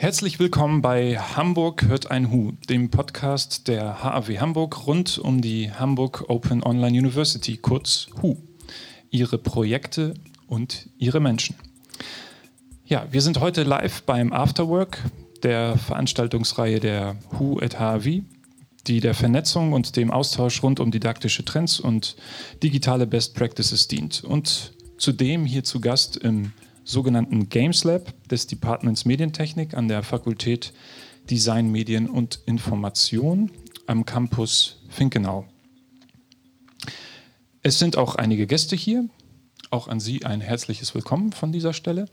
Herzlich willkommen bei Hamburg hört ein Hu, dem Podcast der HAW Hamburg rund um die Hamburg Open Online University, kurz HU, ihre Projekte und ihre Menschen. Ja, wir sind heute live beim Afterwork, der Veranstaltungsreihe der HU at HAW, die der Vernetzung und dem Austausch rund um didaktische Trends und digitale Best Practices dient. Und zudem hier zu Gast im sogenannten Games Lab des Departments Medientechnik an der Fakultät Design, Medien und Information am Campus Finkenau. Es sind auch einige Gäste hier. Auch an Sie ein herzliches Willkommen von dieser Stelle.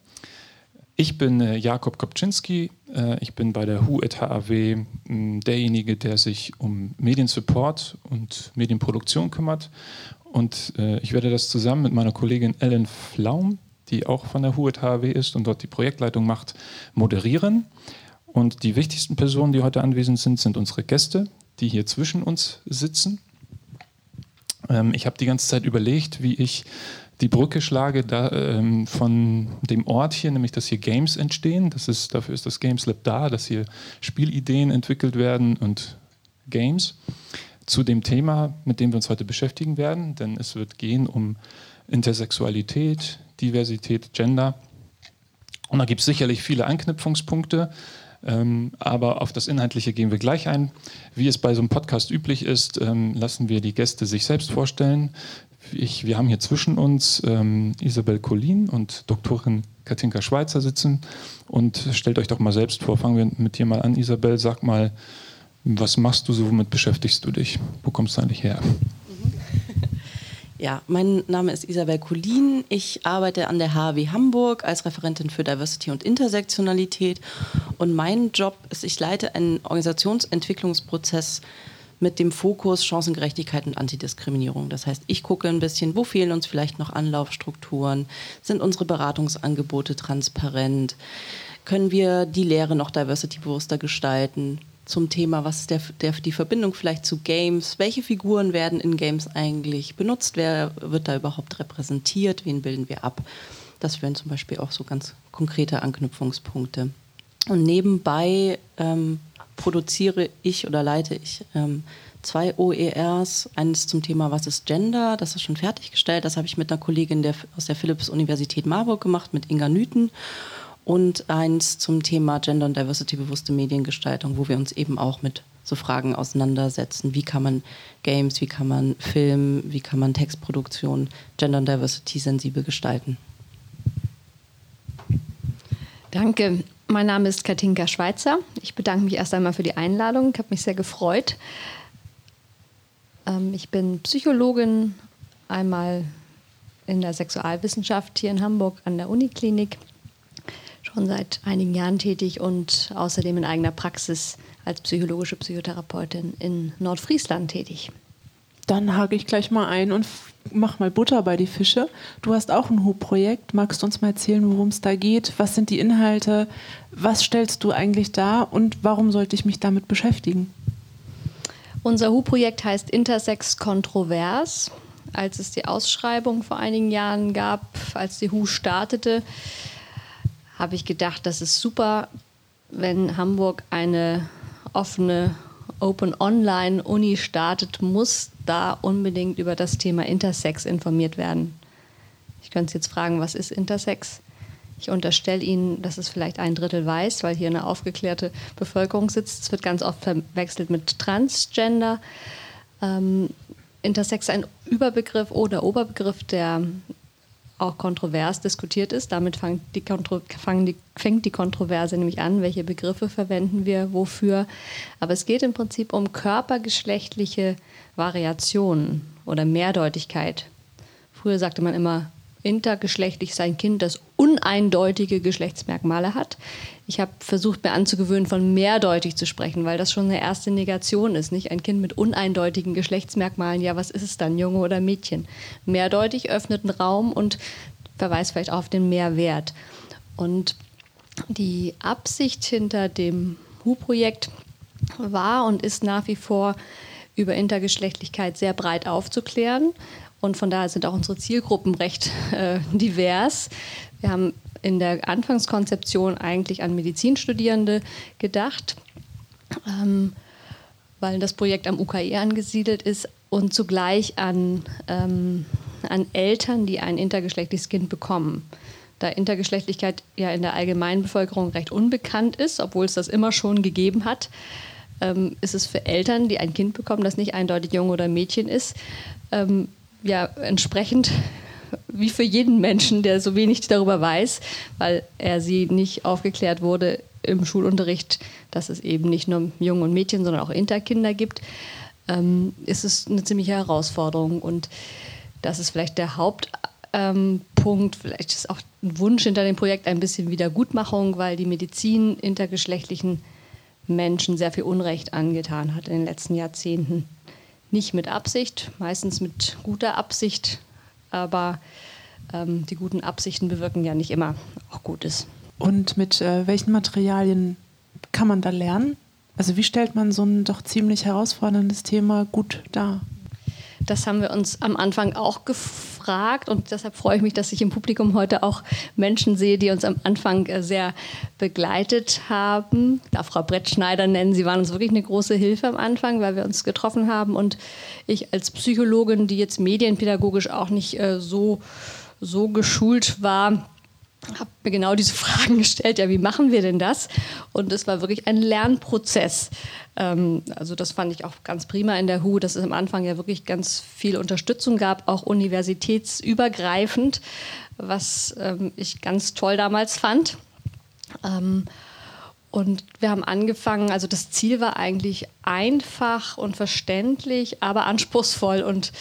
Ich bin äh, Jakob Kopczynski. Äh, ich bin bei der HU et HAW derjenige, der sich um Mediensupport und Medienproduktion kümmert. Und äh, ich werde das zusammen mit meiner Kollegin Ellen Flaum die auch von der HUET HAW ist und dort die Projektleitung macht, moderieren. Und die wichtigsten Personen, die heute anwesend sind, sind unsere Gäste, die hier zwischen uns sitzen. Ähm, ich habe die ganze Zeit überlegt, wie ich die Brücke schlage da, ähm, von dem Ort hier, nämlich dass hier Games entstehen. Das ist, dafür ist das Games Lab da, dass hier Spielideen entwickelt werden und Games zu dem Thema, mit dem wir uns heute beschäftigen werden. Denn es wird gehen um Intersexualität, Diversität, Gender. Und da gibt es sicherlich viele Anknüpfungspunkte, ähm, aber auf das Inhaltliche gehen wir gleich ein. Wie es bei so einem Podcast üblich ist, ähm, lassen wir die Gäste sich selbst vorstellen. Ich, wir haben hier zwischen uns ähm, Isabel Collin und Doktorin Katinka Schweizer sitzen. Und stellt euch doch mal selbst vor. Fangen wir mit dir mal an, Isabel. Sag mal, was machst du so, womit beschäftigst du dich? Wo kommst du eigentlich her? Ja, mein Name ist Isabel Kulin. Ich arbeite an der HW Hamburg als Referentin für Diversity und Intersektionalität. Und mein Job ist, ich leite einen Organisationsentwicklungsprozess mit dem Fokus Chancengerechtigkeit und Antidiskriminierung. Das heißt, ich gucke ein bisschen, wo fehlen uns vielleicht noch Anlaufstrukturen? Sind unsere Beratungsangebote transparent? Können wir die Lehre noch diversity-bewusster gestalten? Zum Thema, was ist der, der, die Verbindung vielleicht zu Games, welche Figuren werden in Games eigentlich benutzt, wer wird da überhaupt repräsentiert, wen bilden wir ab. Das wären zum Beispiel auch so ganz konkrete Anknüpfungspunkte. Und nebenbei ähm, produziere ich oder leite ich ähm, zwei OERs. Eines zum Thema Was ist Gender? Das ist schon fertiggestellt. Das habe ich mit einer Kollegin der, aus der Philipps-Universität Marburg gemacht, mit Inga Nüten und eins zum Thema Gender und Diversity bewusste Mediengestaltung, wo wir uns eben auch mit so Fragen auseinandersetzen. Wie kann man Games, wie kann man Film, wie kann man Textproduktion Gender und Diversity sensibel gestalten? Danke. Mein Name ist Katinka Schweizer. Ich bedanke mich erst einmal für die Einladung. Ich habe mich sehr gefreut. Ähm, ich bin Psychologin, einmal in der Sexualwissenschaft hier in Hamburg an der Uniklinik schon seit einigen Jahren tätig und außerdem in eigener Praxis als psychologische Psychotherapeutin in Nordfriesland tätig. Dann hake ich gleich mal ein und mach mal Butter bei die Fische. Du hast auch ein HU-Projekt. Magst du uns mal erzählen, worum es da geht? Was sind die Inhalte? Was stellst du eigentlich dar und warum sollte ich mich damit beschäftigen? Unser HU-Projekt heißt Intersex Kontrovers. Als es die Ausschreibung vor einigen Jahren gab, als die HU startete, habe ich gedacht, das ist super, wenn Hamburg eine offene Open Online Uni startet, muss da unbedingt über das Thema Intersex informiert werden. Ich könnte jetzt fragen, was ist Intersex? Ich unterstelle Ihnen, dass es vielleicht ein Drittel weiß, weil hier eine aufgeklärte Bevölkerung sitzt. Es wird ganz oft verwechselt mit Transgender. Ähm, Intersex ein Überbegriff oder Oberbegriff, der auch kontrovers diskutiert ist. Damit fängt die, die, fängt die Kontroverse nämlich an, welche Begriffe verwenden wir, wofür. Aber es geht im Prinzip um körpergeschlechtliche Variationen oder Mehrdeutigkeit. Früher sagte man immer, intergeschlechtlich sein Kind, das uneindeutige Geschlechtsmerkmale hat. Ich habe versucht, mir anzugewöhnen, von mehrdeutig zu sprechen, weil das schon eine erste Negation ist. Nicht ein Kind mit uneindeutigen Geschlechtsmerkmalen, ja, was ist es dann, Junge oder Mädchen? Mehrdeutig öffnet einen Raum und verweist vielleicht auch auf den Mehrwert. Und die Absicht hinter dem HU-Projekt war und ist nach wie vor, über Intergeschlechtlichkeit sehr breit aufzuklären und von daher sind auch unsere Zielgruppen recht äh, divers. Wir haben in der Anfangskonzeption eigentlich an Medizinstudierende gedacht, ähm, weil das Projekt am UKE angesiedelt ist und zugleich an, ähm, an Eltern, die ein intergeschlechtliches Kind bekommen. Da Intergeschlechtlichkeit ja in der allgemeinen Bevölkerung recht unbekannt ist, obwohl es das immer schon gegeben hat, ähm, ist es für Eltern, die ein Kind bekommen, das nicht eindeutig Junge oder Mädchen ist, ähm, ja entsprechend wie für jeden Menschen, der so wenig darüber weiß, weil er sie nicht aufgeklärt wurde im Schulunterricht, dass es eben nicht nur Jungen und Mädchen, sondern auch Interkinder gibt, ähm, ist es eine ziemliche Herausforderung. Und das ist vielleicht der Hauptpunkt. Ähm, vielleicht ist auch ein Wunsch hinter dem Projekt ein bisschen Wiedergutmachung, weil die Medizin intergeschlechtlichen Menschen sehr viel Unrecht angetan hat in den letzten Jahrzehnten. Nicht mit Absicht, meistens mit guter Absicht, aber ähm, die guten Absichten bewirken ja nicht immer auch Gutes. Und mit äh, welchen Materialien kann man da lernen? Also wie stellt man so ein doch ziemlich herausforderndes Thema gut dar? Das haben wir uns am Anfang auch gefragt und deshalb freue ich mich, dass ich im Publikum heute auch Menschen sehe, die uns am Anfang äh, sehr begleitet haben. Ich darf Frau Brettschneider nennen. Sie waren uns wirklich eine große Hilfe am Anfang, weil wir uns getroffen haben und ich als Psychologin, die jetzt medienpädagogisch auch nicht äh, so, so geschult war, habe mir genau diese Fragen gestellt, ja, wie machen wir denn das? Und es war wirklich ein Lernprozess. Ähm, also das fand ich auch ganz prima in der HU, dass es am Anfang ja wirklich ganz viel Unterstützung gab, auch universitätsübergreifend, was ähm, ich ganz toll damals fand. Ähm, und wir haben angefangen, also das Ziel war eigentlich einfach und verständlich, aber anspruchsvoll und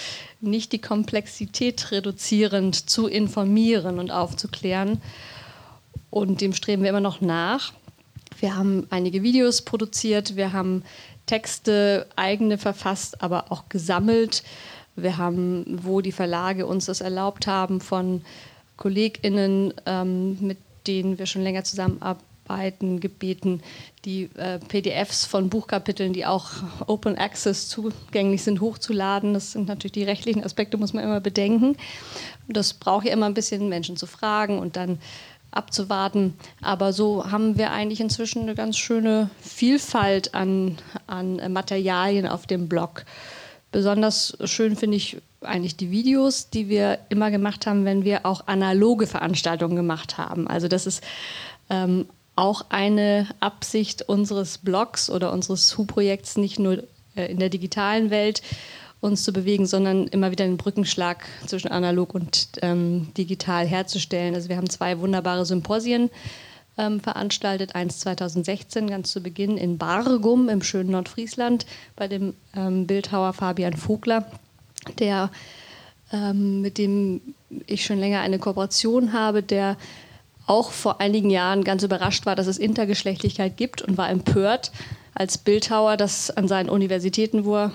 nicht die Komplexität reduzierend zu informieren und aufzuklären. Und dem streben wir immer noch nach. Wir haben einige Videos produziert, wir haben Texte eigene verfasst, aber auch gesammelt. Wir haben, wo die Verlage uns das erlaubt haben, von KollegInnen, ähm, mit denen wir schon länger zusammenarbeiten, Arbeiten gebeten, die äh, PDFs von Buchkapiteln, die auch Open Access zugänglich sind, hochzuladen. Das sind natürlich die rechtlichen Aspekte, muss man immer bedenken. Das braucht ja immer ein bisschen Menschen zu fragen und dann abzuwarten. Aber so haben wir eigentlich inzwischen eine ganz schöne Vielfalt an, an Materialien auf dem Blog. Besonders schön finde ich eigentlich die Videos, die wir immer gemacht haben, wenn wir auch analoge Veranstaltungen gemacht haben. Also das ist ähm, auch eine Absicht unseres Blogs oder unseres HU-Projekts, nicht nur äh, in der digitalen Welt uns zu bewegen, sondern immer wieder einen Brückenschlag zwischen analog und ähm, digital herzustellen. Also wir haben zwei wunderbare Symposien ähm, veranstaltet. Eins 2016 ganz zu Beginn in Bargum im schönen Nordfriesland bei dem ähm, Bildhauer Fabian Vogler, der ähm, mit dem ich schon länger eine Kooperation habe, der auch vor einigen Jahren ganz überrascht war, dass es Intergeschlechtlichkeit gibt und war empört als Bildhauer, das an seinen Universitäten, wo er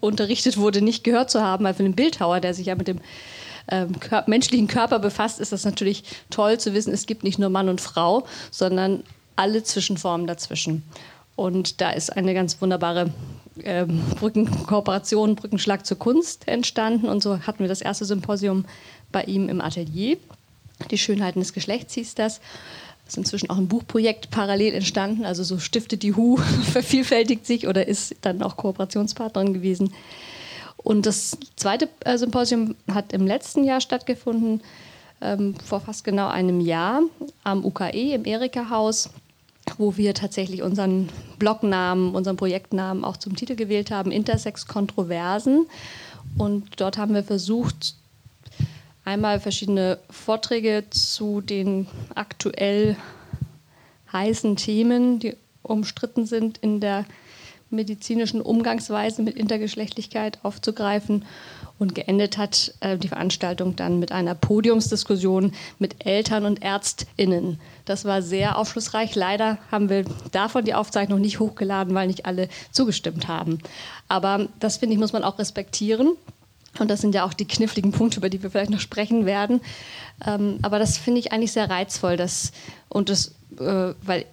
unterrichtet wurde, nicht gehört zu haben. Weil für einen Bildhauer, der sich ja mit dem ähm, kör menschlichen Körper befasst, ist das natürlich toll zu wissen, es gibt nicht nur Mann und Frau, sondern alle Zwischenformen dazwischen. Und da ist eine ganz wunderbare ähm, Brückenkooperation, Brückenschlag zur Kunst entstanden. Und so hatten wir das erste Symposium bei ihm im Atelier. Die Schönheiten des Geschlechts hieß das. Ist inzwischen auch ein Buchprojekt parallel entstanden. Also so stiftet die HU, vervielfältigt sich oder ist dann auch Kooperationspartnerin gewesen. Und das zweite äh, Symposium hat im letzten Jahr stattgefunden, ähm, vor fast genau einem Jahr, am UKE im Erika-Haus, wo wir tatsächlich unseren Blognamen, unseren Projektnamen auch zum Titel gewählt haben, Intersex Kontroversen. Und dort haben wir versucht, einmal verschiedene Vorträge zu den aktuell heißen Themen, die umstritten sind in der medizinischen Umgangsweise mit Intergeschlechtlichkeit aufzugreifen. Und geendet hat äh, die Veranstaltung dann mit einer Podiumsdiskussion mit Eltern und Ärztinnen. Das war sehr aufschlussreich. Leider haben wir davon die Aufzeichnung nicht hochgeladen, weil nicht alle zugestimmt haben. Aber das finde ich, muss man auch respektieren. Und das sind ja auch die kniffligen Punkte, über die wir vielleicht noch sprechen werden. Ähm, aber das finde ich eigentlich sehr reizvoll, dass, und das, äh, weil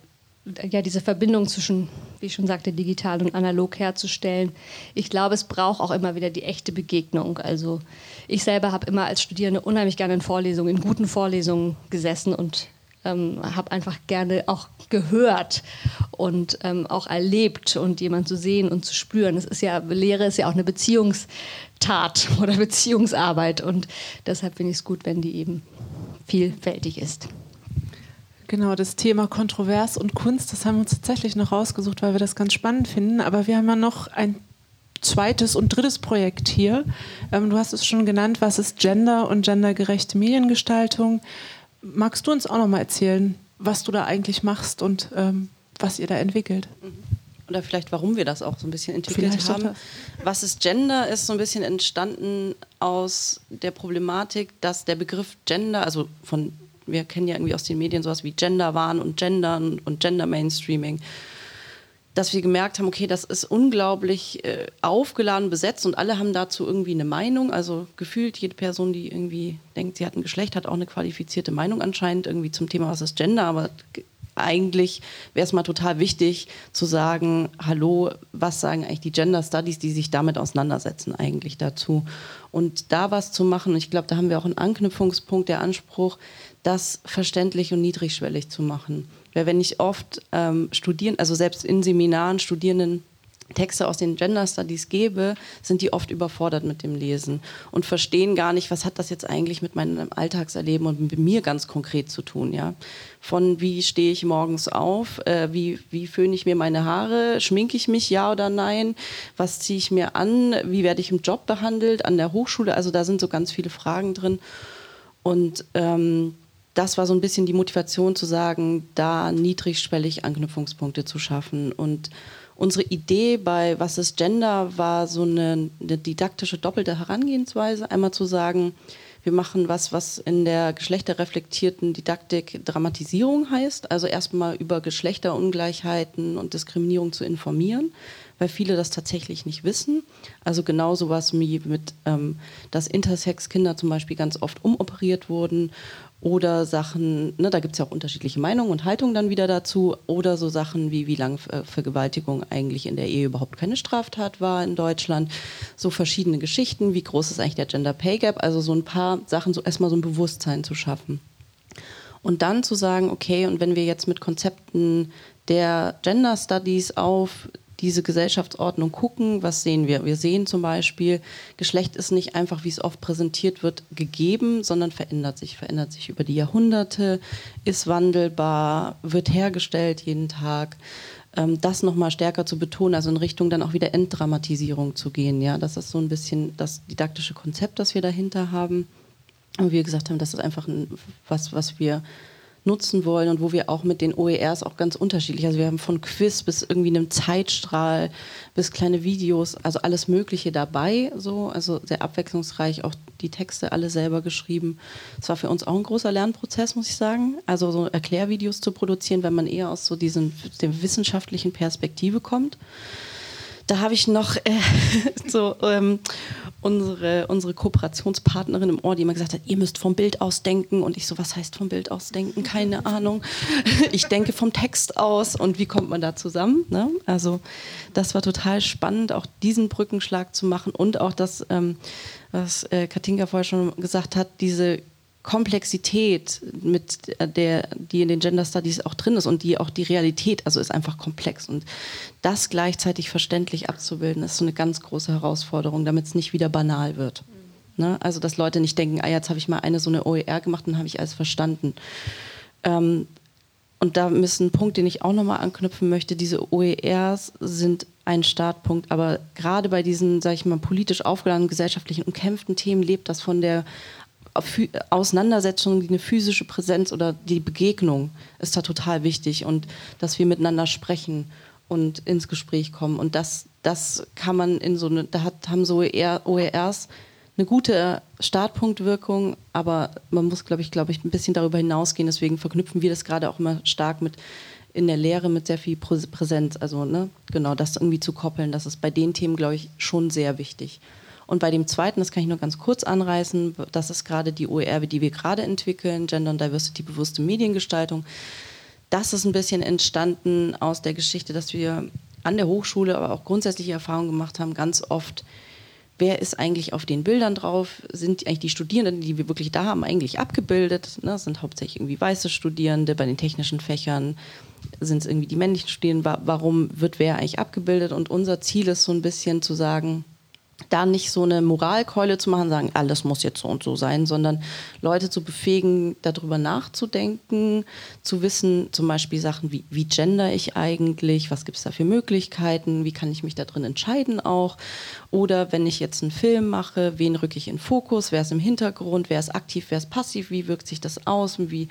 ja diese Verbindung zwischen, wie ich schon sagte, digital und analog herzustellen. Ich glaube, es braucht auch immer wieder die echte Begegnung. Also ich selber habe immer als Studierende unheimlich gerne in Vorlesungen, in guten Vorlesungen gesessen und ähm, habe einfach gerne auch gehört und ähm, auch erlebt und jemand zu sehen und zu spüren. Es ist ja, Lehre ist ja auch eine Beziehungstat oder Beziehungsarbeit und deshalb finde ich es gut, wenn die eben vielfältig ist. Genau, das Thema Kontrovers und Kunst, das haben wir uns tatsächlich noch rausgesucht, weil wir das ganz spannend finden. Aber wir haben ja noch ein zweites und drittes Projekt hier. Ähm, du hast es schon genannt, was ist Gender und gendergerechte Mediengestaltung? Magst du uns auch noch mal erzählen, was du da eigentlich machst und ähm, was ihr da entwickelt? Oder vielleicht, warum wir das auch so ein bisschen entwickelt vielleicht haben. Was ist Gender, ist so ein bisschen entstanden aus der Problematik, dass der Begriff Gender, also von, wir kennen ja irgendwie aus den Medien sowas wie Genderwahn und Gendern und Gender Mainstreaming dass wir gemerkt haben, okay, das ist unglaublich äh, aufgeladen besetzt und alle haben dazu irgendwie eine Meinung. Also gefühlt jede Person, die irgendwie denkt, sie hat ein Geschlecht, hat auch eine qualifizierte Meinung anscheinend irgendwie zum Thema, was ist Gender. Aber eigentlich wäre es mal total wichtig zu sagen, hallo, was sagen eigentlich die Gender Studies, die sich damit auseinandersetzen eigentlich dazu. Und da was zu machen, ich glaube, da haben wir auch einen Anknüpfungspunkt, der Anspruch, das verständlich und niedrigschwellig zu machen. Weil wenn ich oft ähm, studieren, also selbst in Seminaren Studierenden Texte aus den Gender Studies gebe, sind die oft überfordert mit dem Lesen und verstehen gar nicht, was hat das jetzt eigentlich mit meinem Alltagserleben und mit mir ganz konkret zu tun, ja. Von wie stehe ich morgens auf, äh, wie, wie föhne ich mir meine Haare, schminke ich mich, ja oder nein, was ziehe ich mir an, wie werde ich im Job behandelt, an der Hochschule, also da sind so ganz viele Fragen drin und ähm, das war so ein bisschen die Motivation zu sagen, da niedrigschwellig Anknüpfungspunkte zu schaffen. Und unsere Idee bei Was ist Gender war so eine, eine didaktische doppelte Herangehensweise. Einmal zu sagen, wir machen was, was in der geschlechterreflektierten Didaktik Dramatisierung heißt, also erstmal über Geschlechterungleichheiten und Diskriminierung zu informieren, weil viele das tatsächlich nicht wissen. Also genau sowas wie mit, ähm, dass Intersex-Kinder zum Beispiel ganz oft umoperiert wurden oder Sachen, ne, da gibt es ja auch unterschiedliche Meinungen und Haltungen dann wieder dazu. Oder so Sachen wie, wie lange Vergewaltigung eigentlich in der Ehe überhaupt keine Straftat war in Deutschland. So verschiedene Geschichten, wie groß ist eigentlich der Gender Pay Gap. Also so ein paar Sachen, so erstmal so ein Bewusstsein zu schaffen. Und dann zu sagen, okay, und wenn wir jetzt mit Konzepten der Gender Studies auf diese Gesellschaftsordnung gucken, was sehen wir? Wir sehen zum Beispiel, Geschlecht ist nicht einfach, wie es oft präsentiert wird, gegeben, sondern verändert sich, verändert sich über die Jahrhunderte, ist wandelbar, wird hergestellt jeden Tag. Ähm, das nochmal stärker zu betonen, also in Richtung dann auch wieder Entdramatisierung zu gehen. Ja, das ist so ein bisschen das didaktische Konzept, das wir dahinter haben. Und wir gesagt haben, das ist einfach ein, was, was wir nutzen wollen und wo wir auch mit den OERs auch ganz unterschiedlich, also wir haben von Quiz bis irgendwie einem Zeitstrahl bis kleine Videos, also alles Mögliche dabei, so, also sehr abwechslungsreich, auch die Texte alle selber geschrieben. Es war für uns auch ein großer Lernprozess, muss ich sagen, also so Erklärvideos zu produzieren, wenn man eher aus so diesen, der wissenschaftlichen Perspektive kommt. Da habe ich noch äh, so ähm, unsere, unsere Kooperationspartnerin im Ohr, die immer gesagt hat, ihr müsst vom Bild aus denken. Und ich so, was heißt vom Bild aus denken? Keine Ahnung. Ich denke vom Text aus und wie kommt man da zusammen? Ne? Also das war total spannend, auch diesen Brückenschlag zu machen und auch das, ähm, was äh, Katinka vorher schon gesagt hat, diese Komplexität, mit der, die in den Gender Studies auch drin ist und die auch die Realität, also ist einfach komplex. Und das gleichzeitig verständlich abzubilden, ist so eine ganz große Herausforderung, damit es nicht wieder banal wird. Ne? Also, dass Leute nicht denken, ah, jetzt habe ich mal eine so eine OER gemacht und habe ich alles verstanden. Ähm, und da ist ein Punkt, den ich auch nochmal anknüpfen möchte. Diese OERs sind ein Startpunkt, aber gerade bei diesen, sage ich mal, politisch aufgeladenen, gesellschaftlichen umkämpften Themen lebt das von der Auseinandersetzung, die eine physische Präsenz oder die Begegnung ist da total wichtig und dass wir miteinander sprechen und ins Gespräch kommen. Und das, das kann man in so eine, da hat, haben so OERs eine gute Startpunktwirkung, aber man muss, glaube ich, glaube ich, ein bisschen darüber hinausgehen. Deswegen verknüpfen wir das gerade auch immer stark mit in der Lehre mit sehr viel Präsenz. Also, ne, genau, das irgendwie zu koppeln, das ist bei den Themen, glaube ich, schon sehr wichtig. Und bei dem zweiten, das kann ich nur ganz kurz anreißen, das ist gerade die OER, die wir gerade entwickeln, Gender und Diversity bewusste Mediengestaltung. Das ist ein bisschen entstanden aus der Geschichte, dass wir an der Hochschule, aber auch grundsätzliche Erfahrungen gemacht haben, ganz oft wer ist eigentlich auf den Bildern drauf? Sind eigentlich die Studierenden, die wir wirklich da haben, eigentlich abgebildet? Ne? Das sind hauptsächlich irgendwie weiße Studierende bei den technischen Fächern. Sind es irgendwie die männlichen Studierenden? Warum wird wer eigentlich abgebildet? Und unser Ziel ist so ein bisschen zu sagen, da nicht so eine Moralkeule zu machen, sagen, alles muss jetzt so und so sein, sondern Leute zu befähigen, darüber nachzudenken, zu wissen, zum Beispiel Sachen wie, wie gender ich eigentlich, was gibt es da für Möglichkeiten, wie kann ich mich da drin entscheiden auch. Oder wenn ich jetzt einen Film mache, wen rücke ich in Fokus, wer ist im Hintergrund, wer ist aktiv, wer ist passiv, wie wirkt sich das aus, wie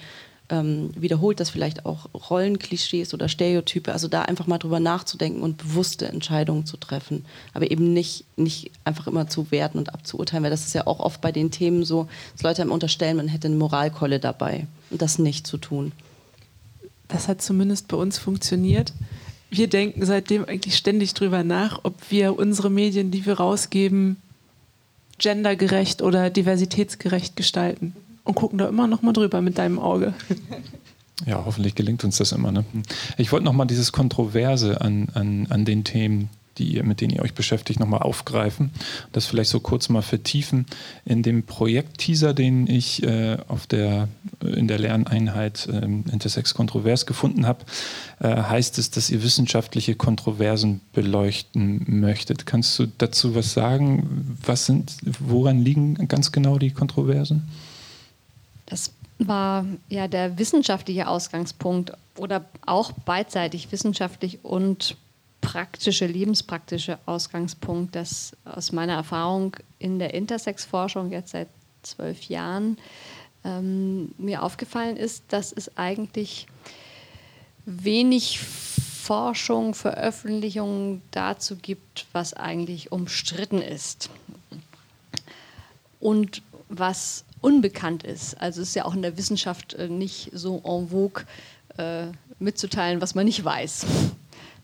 ähm, wiederholt das vielleicht auch Rollenklischees oder Stereotype. Also da einfach mal drüber nachzudenken und bewusste Entscheidungen zu treffen. Aber eben nicht, nicht einfach immer zu werten und abzuurteilen, weil das ist ja auch oft bei den Themen so, dass Leute einem unterstellen, man hätte eine Moralkolle dabei. Und das nicht zu tun. Das hat zumindest bei uns funktioniert. Wir denken seitdem eigentlich ständig drüber nach, ob wir unsere Medien, die wir rausgeben, gendergerecht oder diversitätsgerecht gestalten und gucken da immer noch mal drüber mit deinem Auge. Ja, hoffentlich gelingt uns das immer. Ne? Ich wollte noch mal dieses Kontroverse an, an, an den Themen, die ihr, mit denen ihr euch beschäftigt, nochmal aufgreifen. Das vielleicht so kurz mal vertiefen. In dem Projekt-Teaser, den ich äh, auf der, in der Lerneinheit äh, Intersex Kontrovers gefunden habe, äh, heißt es, dass ihr wissenschaftliche Kontroversen beleuchten möchtet. Kannst du dazu was sagen? Was sind, woran liegen ganz genau die Kontroversen? Das war ja der wissenschaftliche Ausgangspunkt oder auch beidseitig wissenschaftlich und praktische, lebenspraktische Ausgangspunkt, das aus meiner Erfahrung in der Intersex-Forschung jetzt seit zwölf Jahren ähm, mir aufgefallen ist, dass es eigentlich wenig Forschung, Veröffentlichungen dazu gibt, was eigentlich umstritten ist. Und was unbekannt ist. Also es ist ja auch in der Wissenschaft äh, nicht so en vogue äh, mitzuteilen, was man nicht weiß.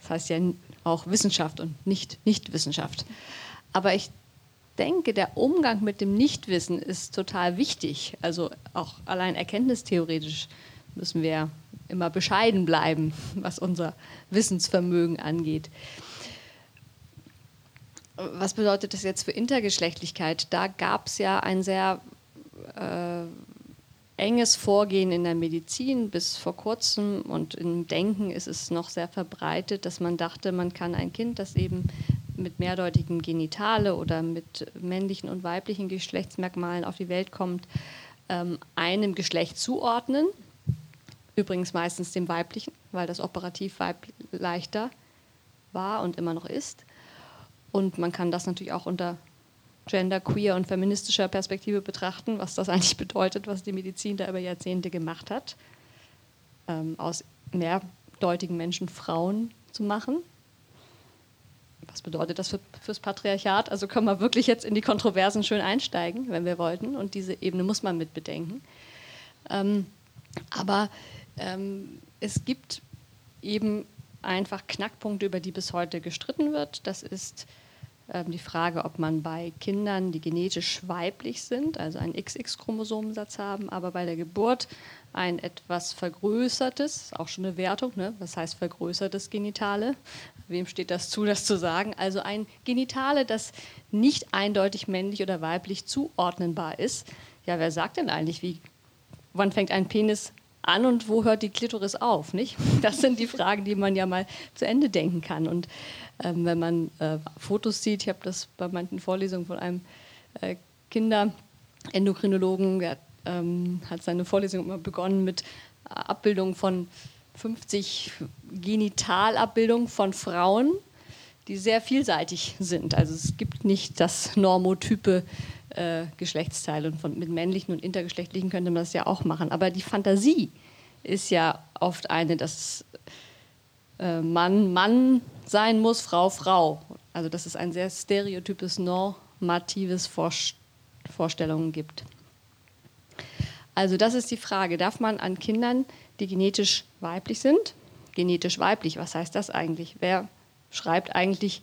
Das heißt ja auch Wissenschaft und nicht Nichtwissenschaft. Aber ich denke, der Umgang mit dem Nichtwissen ist total wichtig. Also auch allein erkenntnistheoretisch müssen wir immer bescheiden bleiben, was unser Wissensvermögen angeht. Was bedeutet das jetzt für Intergeschlechtlichkeit? Da gab es ja ein sehr äh, enges Vorgehen in der Medizin bis vor kurzem und im Denken ist es noch sehr verbreitet, dass man dachte, man kann ein Kind, das eben mit mehrdeutigen Genitale oder mit männlichen und weiblichen Geschlechtsmerkmalen auf die Welt kommt, ähm, einem Geschlecht zuordnen. Übrigens meistens dem weiblichen, weil das operativ leichter war und immer noch ist. Und man kann das natürlich auch unter gender, queer und feministischer Perspektive betrachten, was das eigentlich bedeutet, was die Medizin da über Jahrzehnte gemacht hat, ähm, aus mehrdeutigen Menschen Frauen zu machen. Was bedeutet das für, fürs Patriarchat? Also können wir wirklich jetzt in die Kontroversen schön einsteigen, wenn wir wollten. Und diese Ebene muss man mit bedenken. Ähm, aber ähm, es gibt eben einfach Knackpunkte, über die bis heute gestritten wird. Das ist die Frage, ob man bei Kindern, die genetisch weiblich sind, also einen XX-Chromosomensatz haben, aber bei der Geburt ein etwas vergrößertes, auch schon eine Wertung, ne? was heißt vergrößertes Genitale? Wem steht das zu, das zu sagen? Also ein Genitale, das nicht eindeutig männlich oder weiblich zuordnenbar ist. Ja, wer sagt denn eigentlich, wie, wann fängt ein Penis an und wo hört die Klitoris auf? Nicht? Das sind die Fragen, die man ja mal zu Ende denken kann. Und ähm, wenn man äh, Fotos sieht, ich habe das bei manchen Vorlesungen von einem äh, Kinderendokrinologen, der ähm, hat seine Vorlesung immer begonnen mit Abbildungen von 50 Genitalabbildungen von Frauen, die sehr vielseitig sind. Also es gibt nicht das normotype äh, Geschlechtsteil und von, mit männlichen und intergeschlechtlichen könnte man das ja auch machen. Aber die Fantasie ist ja oft eine, dass äh, Mann Mann sein muss, Frau Frau. Also dass es ein sehr stereotypes, normatives Vorst Vorstellungen gibt. Also das ist die Frage, darf man an Kindern, die genetisch weiblich sind, genetisch weiblich, was heißt das eigentlich? Wer schreibt eigentlich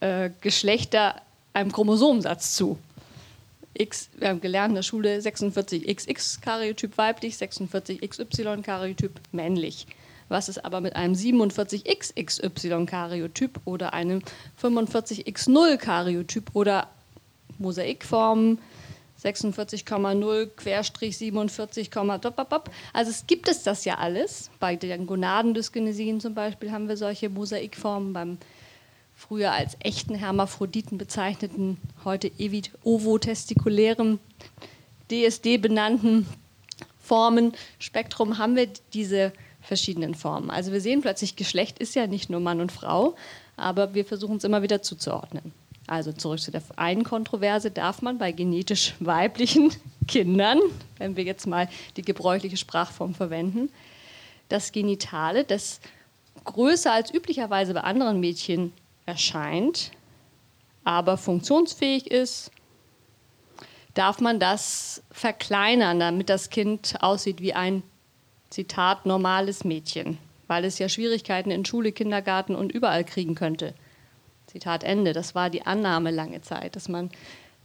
äh, Geschlechter einem Chromosomensatz zu? X, wir haben gelernt in der Schule 46 XX Karyotyp weiblich, 46 XY Karyotyp männlich. Was ist aber mit einem 47XXY-Karyotyp oder einem 45X0-Karyotyp oder Mosaikformen 46,0 Querstrich 47, also es gibt es das ja alles. Bei den Gonadendyskinesien zum Beispiel haben wir solche Mosaikformen beim früher als echten Hermaphroditen bezeichneten, heute ovotestikulären DSD benannten Formen, Spektrum haben wir diese verschiedenen Formen. Also wir sehen plötzlich, Geschlecht ist ja nicht nur Mann und Frau, aber wir versuchen es immer wieder zuzuordnen. Also zurück zu der einen Kontroverse, darf man bei genetisch weiblichen Kindern, wenn wir jetzt mal die gebräuchliche Sprachform verwenden, das Genitale, das größer als üblicherweise bei anderen Mädchen erscheint, aber funktionsfähig ist, darf man das verkleinern, damit das Kind aussieht wie ein, Zitat, normales Mädchen, weil es ja Schwierigkeiten in Schule, Kindergarten und überall kriegen könnte. Zitat Ende. Das war die Annahme lange Zeit, dass man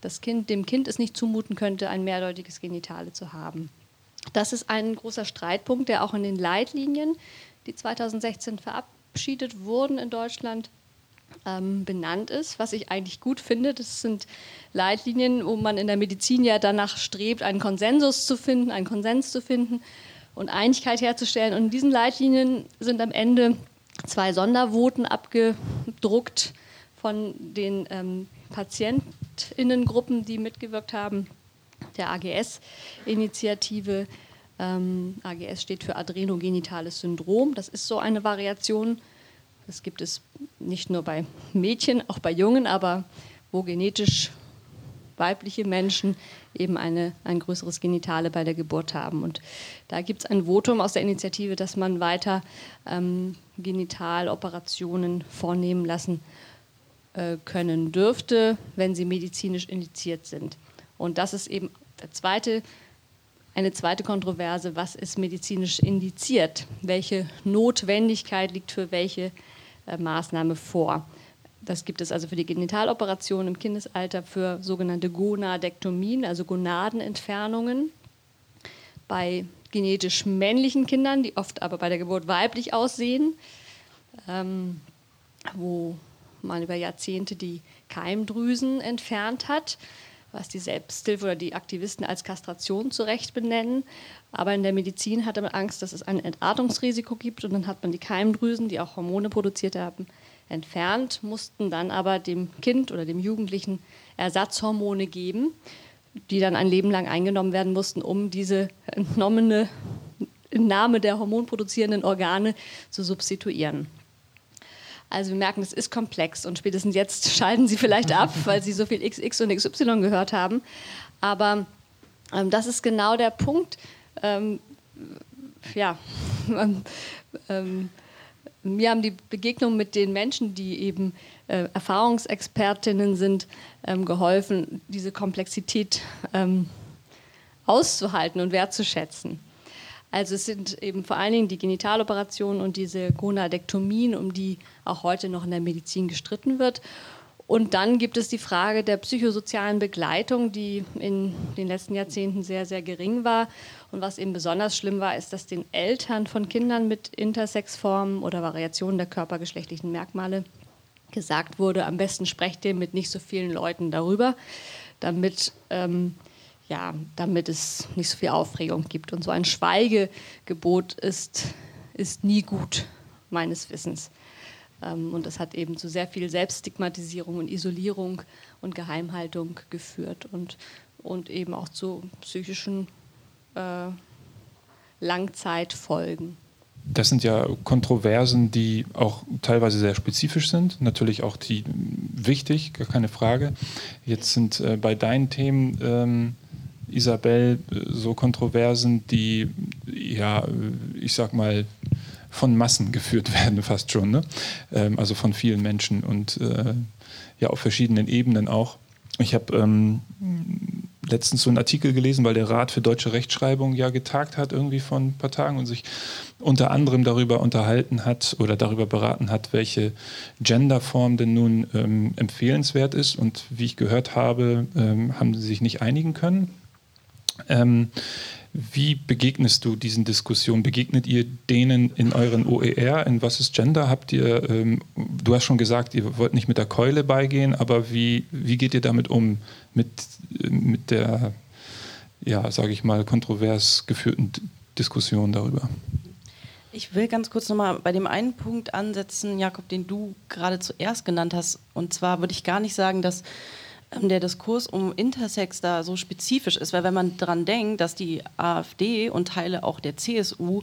das kind, dem Kind es nicht zumuten könnte, ein mehrdeutiges Genitale zu haben. Das ist ein großer Streitpunkt, der auch in den Leitlinien, die 2016 verabschiedet wurden in Deutschland, ähm, benannt ist, was ich eigentlich gut finde. Das sind Leitlinien, wo man in der Medizin ja danach strebt, einen Konsensus zu finden, einen Konsens zu finden und Einigkeit herzustellen. Und in diesen Leitlinien sind am Ende zwei Sondervoten abgedruckt von den ähm, Patientinnengruppen, die mitgewirkt haben, der AGS-Initiative. Ähm, AGS steht für Adrenogenitales Syndrom. Das ist so eine Variation das gibt es nicht nur bei Mädchen, auch bei Jungen, aber wo genetisch weibliche Menschen eben eine, ein größeres Genitale bei der Geburt haben. Und da gibt es ein Votum aus der Initiative, dass man weiter ähm, Genitaloperationen vornehmen lassen äh, können dürfte, wenn sie medizinisch indiziert sind. Und das ist eben der zweite, eine zweite Kontroverse, was ist medizinisch indiziert? Welche Notwendigkeit liegt für welche äh, Maßnahme vor. Das gibt es also für die Genitaloperationen im Kindesalter für sogenannte Gonadektomien, also Gonadenentfernungen. Bei genetisch männlichen Kindern, die oft aber bei der Geburt weiblich aussehen, ähm, wo man über Jahrzehnte die Keimdrüsen entfernt hat, was die Selbsthilfe oder die Aktivisten als Kastration zurecht benennen. Aber in der Medizin hatte man Angst, dass es ein Entartungsrisiko gibt und dann hat man die Keimdrüsen, die auch Hormone produziert haben, entfernt, mussten dann aber dem Kind oder dem Jugendlichen Ersatzhormone geben, die dann ein Leben lang eingenommen werden mussten, um diese entnommene Entnahme der hormonproduzierenden Organe zu substituieren. Also wir merken, es ist komplex und spätestens jetzt schalten Sie vielleicht ab, weil Sie so viel XX und XY gehört haben. Aber ähm, das ist genau der Punkt, ähm, ja, ähm, mir haben die Begegnungen mit den Menschen, die eben äh, Erfahrungsexpertinnen sind, ähm, geholfen, diese Komplexität ähm, auszuhalten und wertzuschätzen. Also es sind eben vor allen Dingen die Genitaloperationen und diese Gonadektomien, um die auch heute noch in der Medizin gestritten wird. Und dann gibt es die Frage der psychosozialen Begleitung, die in den letzten Jahrzehnten sehr, sehr gering war. Und was eben besonders schlimm war, ist, dass den Eltern von Kindern mit Intersexformen oder Variationen der körpergeschlechtlichen Merkmale gesagt wurde, am besten sprecht ihr mit nicht so vielen Leuten darüber, damit, ähm, ja, damit es nicht so viel Aufregung gibt. Und so ein Schweigegebot ist, ist nie gut, meines Wissens. Ähm, und das hat eben zu sehr viel Selbststigmatisierung und Isolierung und Geheimhaltung geführt und, und eben auch zu psychischen äh, Langzeitfolgen. Das sind ja Kontroversen, die auch teilweise sehr spezifisch sind, natürlich auch die wichtig, gar keine Frage. Jetzt sind äh, bei deinen Themen, ähm, Isabel, äh, so Kontroversen, die ja, ich sag mal, von Massen geführt werden, fast schon. Ne? Ähm, also von vielen Menschen und äh, ja auf verschiedenen Ebenen auch. Ich habe ähm, letztens so einen Artikel gelesen, weil der Rat für deutsche Rechtschreibung ja getagt hat, irgendwie vor ein paar Tagen und sich unter anderem darüber unterhalten hat oder darüber beraten hat, welche Genderform denn nun ähm, empfehlenswert ist. Und wie ich gehört habe, ähm, haben sie sich nicht einigen können. Ähm, Wie begegnest du diesen Diskussionen? Begegnet ihr denen in euren OER? In was ist Gender? Habt ihr, ähm, du hast schon gesagt, ihr wollt nicht mit der Keule beigehen, aber wie, wie geht ihr damit um? Mit, mit der, ja, sage ich mal, kontrovers geführten Diskussion darüber? Ich will ganz kurz nochmal bei dem einen Punkt ansetzen, Jakob, den du gerade zuerst genannt hast. Und zwar würde ich gar nicht sagen, dass ähm, der Diskurs um Intersex da so spezifisch ist, weil wenn man daran denkt, dass die AfD und Teile auch der CSU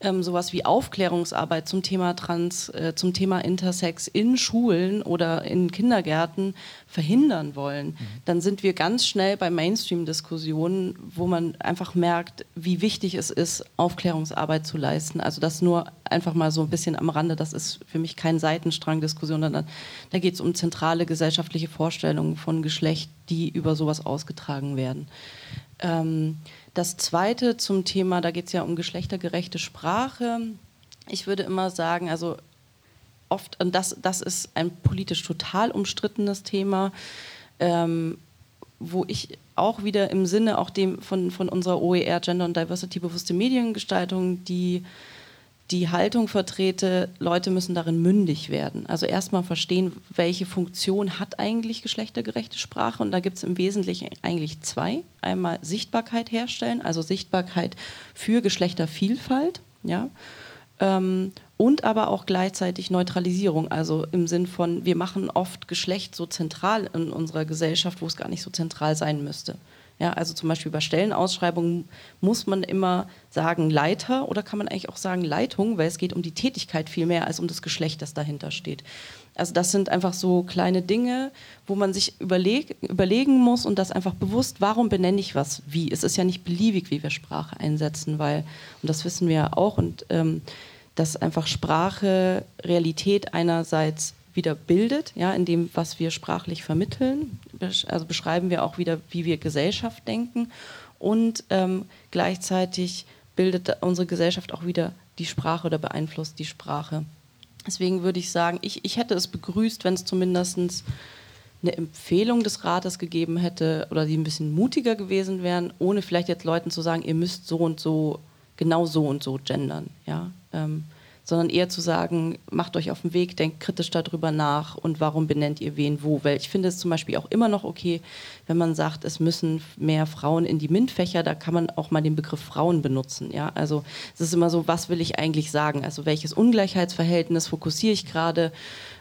ähm, sowas wie Aufklärungsarbeit zum Thema Trans, äh, zum Thema Intersex in Schulen oder in Kindergärten verhindern wollen, mhm. dann sind wir ganz schnell bei Mainstream-Diskussionen, wo man einfach merkt, wie wichtig es ist, Aufklärungsarbeit zu leisten. Also das nur einfach mal so ein bisschen am Rande, das ist für mich kein Seitenstrang-Diskussion, sondern da geht es um zentrale gesellschaftliche Vorstellungen von Geschlecht, die über sowas ausgetragen werden. Ähm, das zweite zum Thema, da geht es ja um geschlechtergerechte Sprache. Ich würde immer sagen, also oft, und das, das ist ein politisch total umstrittenes Thema, ähm, wo ich auch wieder im Sinne auch dem von, von unserer OER Gender und Diversity bewusste Mediengestaltung die die Haltung vertrete, Leute müssen darin mündig werden. Also erstmal verstehen, welche Funktion hat eigentlich geschlechtergerechte Sprache. Und da gibt es im Wesentlichen eigentlich zwei. Einmal Sichtbarkeit herstellen, also Sichtbarkeit für Geschlechtervielfalt. Ja? Ähm, und aber auch gleichzeitig Neutralisierung, also im Sinn von, wir machen oft Geschlecht so zentral in unserer Gesellschaft, wo es gar nicht so zentral sein müsste. Ja, also zum Beispiel bei Stellenausschreibungen muss man immer sagen Leiter oder kann man eigentlich auch sagen Leitung, weil es geht um die Tätigkeit viel mehr als um das Geschlecht, das dahinter steht. Also das sind einfach so kleine Dinge, wo man sich überleg überlegen muss und das einfach bewusst, warum benenne ich was wie. Es ist ja nicht beliebig, wie wir Sprache einsetzen, weil, und das wissen wir ja auch, und ähm, dass einfach Sprache Realität einerseits wieder bildet, ja, in dem, was wir sprachlich vermitteln. Also beschreiben wir auch wieder, wie wir Gesellschaft denken. Und ähm, gleichzeitig bildet unsere Gesellschaft auch wieder die Sprache oder beeinflusst die Sprache. Deswegen würde ich sagen, ich, ich hätte es begrüßt, wenn es zumindest eine Empfehlung des Rates gegeben hätte oder die ein bisschen mutiger gewesen wären, ohne vielleicht jetzt Leuten zu sagen, ihr müsst so und so, genau so und so gendern. Ja? Ähm, sondern eher zu sagen, macht euch auf den Weg, denkt kritisch darüber nach und warum benennt ihr wen wo. Weil ich finde es zum Beispiel auch immer noch okay, wenn man sagt, es müssen mehr Frauen in die MINT-Fächer, da kann man auch mal den Begriff Frauen benutzen. Ja? Also es ist immer so, was will ich eigentlich sagen? Also welches Ungleichheitsverhältnis fokussiere ich gerade?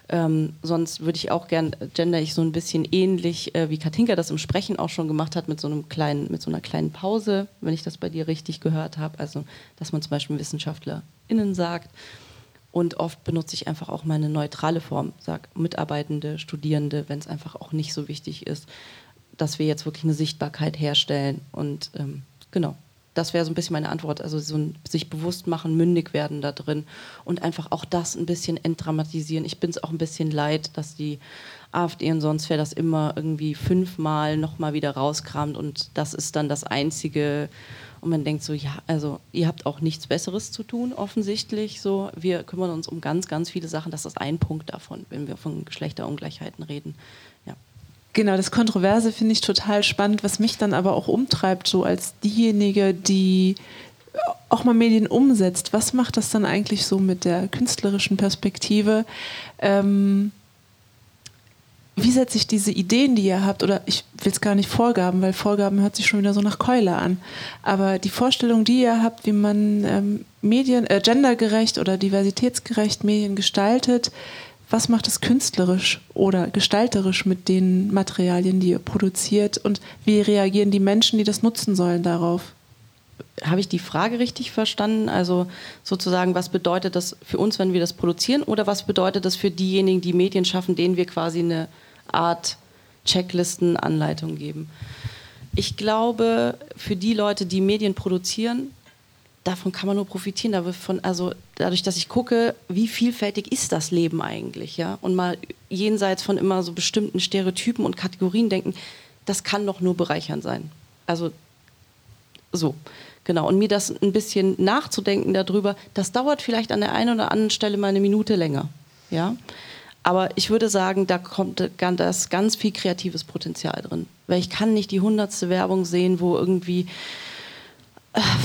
Ähm, sonst würde ich auch gern, gender ich so ein bisschen ähnlich, äh, wie Katinka das im Sprechen auch schon gemacht hat, mit so einem kleinen, mit so einer kleinen Pause, wenn ich das bei dir richtig gehört habe. Also, dass man zum Beispiel WissenschaftlerInnen sagt. Und oft benutze ich einfach auch meine neutrale Form, sag Mitarbeitende, Studierende, wenn es einfach auch nicht so wichtig ist, dass wir jetzt wirklich eine Sichtbarkeit herstellen. Und ähm, genau das wäre so ein bisschen meine Antwort. Also so ein, sich bewusst machen, mündig werden da drin und einfach auch das ein bisschen entdramatisieren. Ich bin es auch ein bisschen leid, dass die AfD und sonst wer das immer irgendwie fünfmal nochmal wieder rauskramt und das ist dann das Einzige. Und man denkt so, ja, also ihr habt auch nichts Besseres zu tun, offensichtlich. So, wir kümmern uns um ganz, ganz viele Sachen. Das ist ein Punkt davon, wenn wir von Geschlechterungleichheiten reden. Genau, das Kontroverse finde ich total spannend, was mich dann aber auch umtreibt, so als diejenige, die auch mal Medien umsetzt. Was macht das dann eigentlich so mit der künstlerischen Perspektive? Ähm, wie setze ich diese Ideen, die ihr habt, oder ich will es gar nicht Vorgaben, weil Vorgaben hört sich schon wieder so nach Keule an, aber die Vorstellung, die ihr habt, wie man ähm, Medien, äh, gendergerecht oder diversitätsgerecht Medien gestaltet, was macht es künstlerisch oder gestalterisch mit den Materialien, die ihr produziert und wie reagieren die Menschen, die das nutzen sollen, darauf? Habe ich die Frage richtig verstanden? Also sozusagen, was bedeutet das für uns, wenn wir das produzieren oder was bedeutet das für diejenigen, die Medien schaffen, denen wir quasi eine Art Checklisten-Anleitung geben? Ich glaube, für die Leute, die Medien produzieren, davon kann man nur profitieren. Davon, also dadurch, dass ich gucke, wie vielfältig ist das Leben eigentlich, ja, und mal jenseits von immer so bestimmten Stereotypen und Kategorien denken, das kann doch nur bereichernd sein. Also so, genau. Und mir das ein bisschen nachzudenken darüber, das dauert vielleicht an der einen oder anderen Stelle mal eine Minute länger, ja. Aber ich würde sagen, da kommt das ganz viel kreatives Potenzial drin. Weil ich kann nicht die hundertste Werbung sehen, wo irgendwie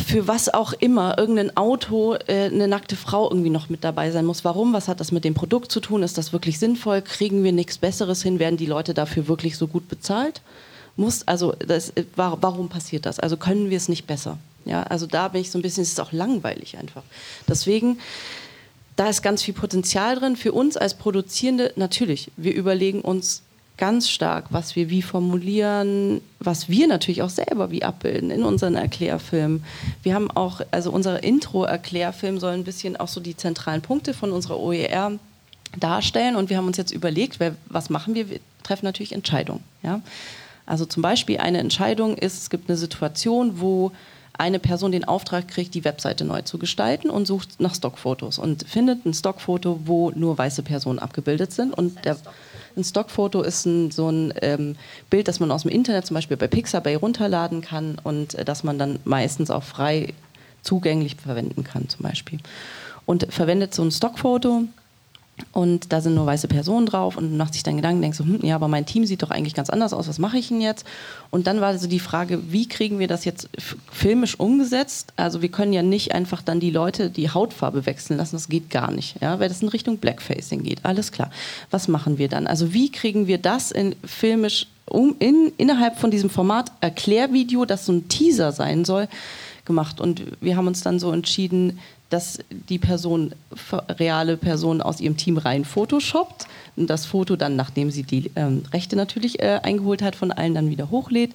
für was auch immer irgendein Auto äh, eine nackte Frau irgendwie noch mit dabei sein muss. Warum? Was hat das mit dem Produkt zu tun? Ist das wirklich sinnvoll? Kriegen wir nichts Besseres hin? Werden die Leute dafür wirklich so gut bezahlt? Muss, also das, äh, warum passiert das? Also können wir es nicht besser? Ja, also da bin ich so ein bisschen, es ist auch langweilig einfach. Deswegen, da ist ganz viel Potenzial drin. Für uns als Produzierende, natürlich, wir überlegen uns ganz stark, was wir wie formulieren, was wir natürlich auch selber wie abbilden in unseren Erklärfilmen. Wir haben auch, also unser Intro-Erklärfilm soll ein bisschen auch so die zentralen Punkte von unserer OER darstellen und wir haben uns jetzt überlegt, was machen wir? Wir treffen natürlich Entscheidungen. Ja? Also zum Beispiel eine Entscheidung ist, es gibt eine Situation, wo eine Person den Auftrag kriegt, die Webseite neu zu gestalten und sucht nach Stockfotos und findet ein Stockfoto, wo nur weiße Personen abgebildet sind und der ein Stockfoto ist ein, so ein ähm, Bild, das man aus dem Internet zum Beispiel bei Pixabay runterladen kann und äh, das man dann meistens auch frei zugänglich verwenden kann zum Beispiel. Und verwendet so ein Stockfoto und da sind nur weiße Personen drauf und macht sich dann Gedanken, denkst so, hm, ja, aber mein Team sieht doch eigentlich ganz anders aus, was mache ich denn jetzt? Und dann war so die Frage, wie kriegen wir das jetzt filmisch umgesetzt? Also wir können ja nicht einfach dann die Leute die Hautfarbe wechseln lassen, das geht gar nicht, ja, weil das in Richtung Blackfacing geht, alles klar. Was machen wir dann? Also wie kriegen wir das in filmisch um, in, innerhalb von diesem Format Erklärvideo, das so ein Teaser sein soll, gemacht. Und wir haben uns dann so entschieden, dass die Person, reale Person aus ihrem Team rein photoshoppt und das Foto dann, nachdem sie die ähm, Rechte natürlich äh, eingeholt hat, von allen dann wieder hochlädt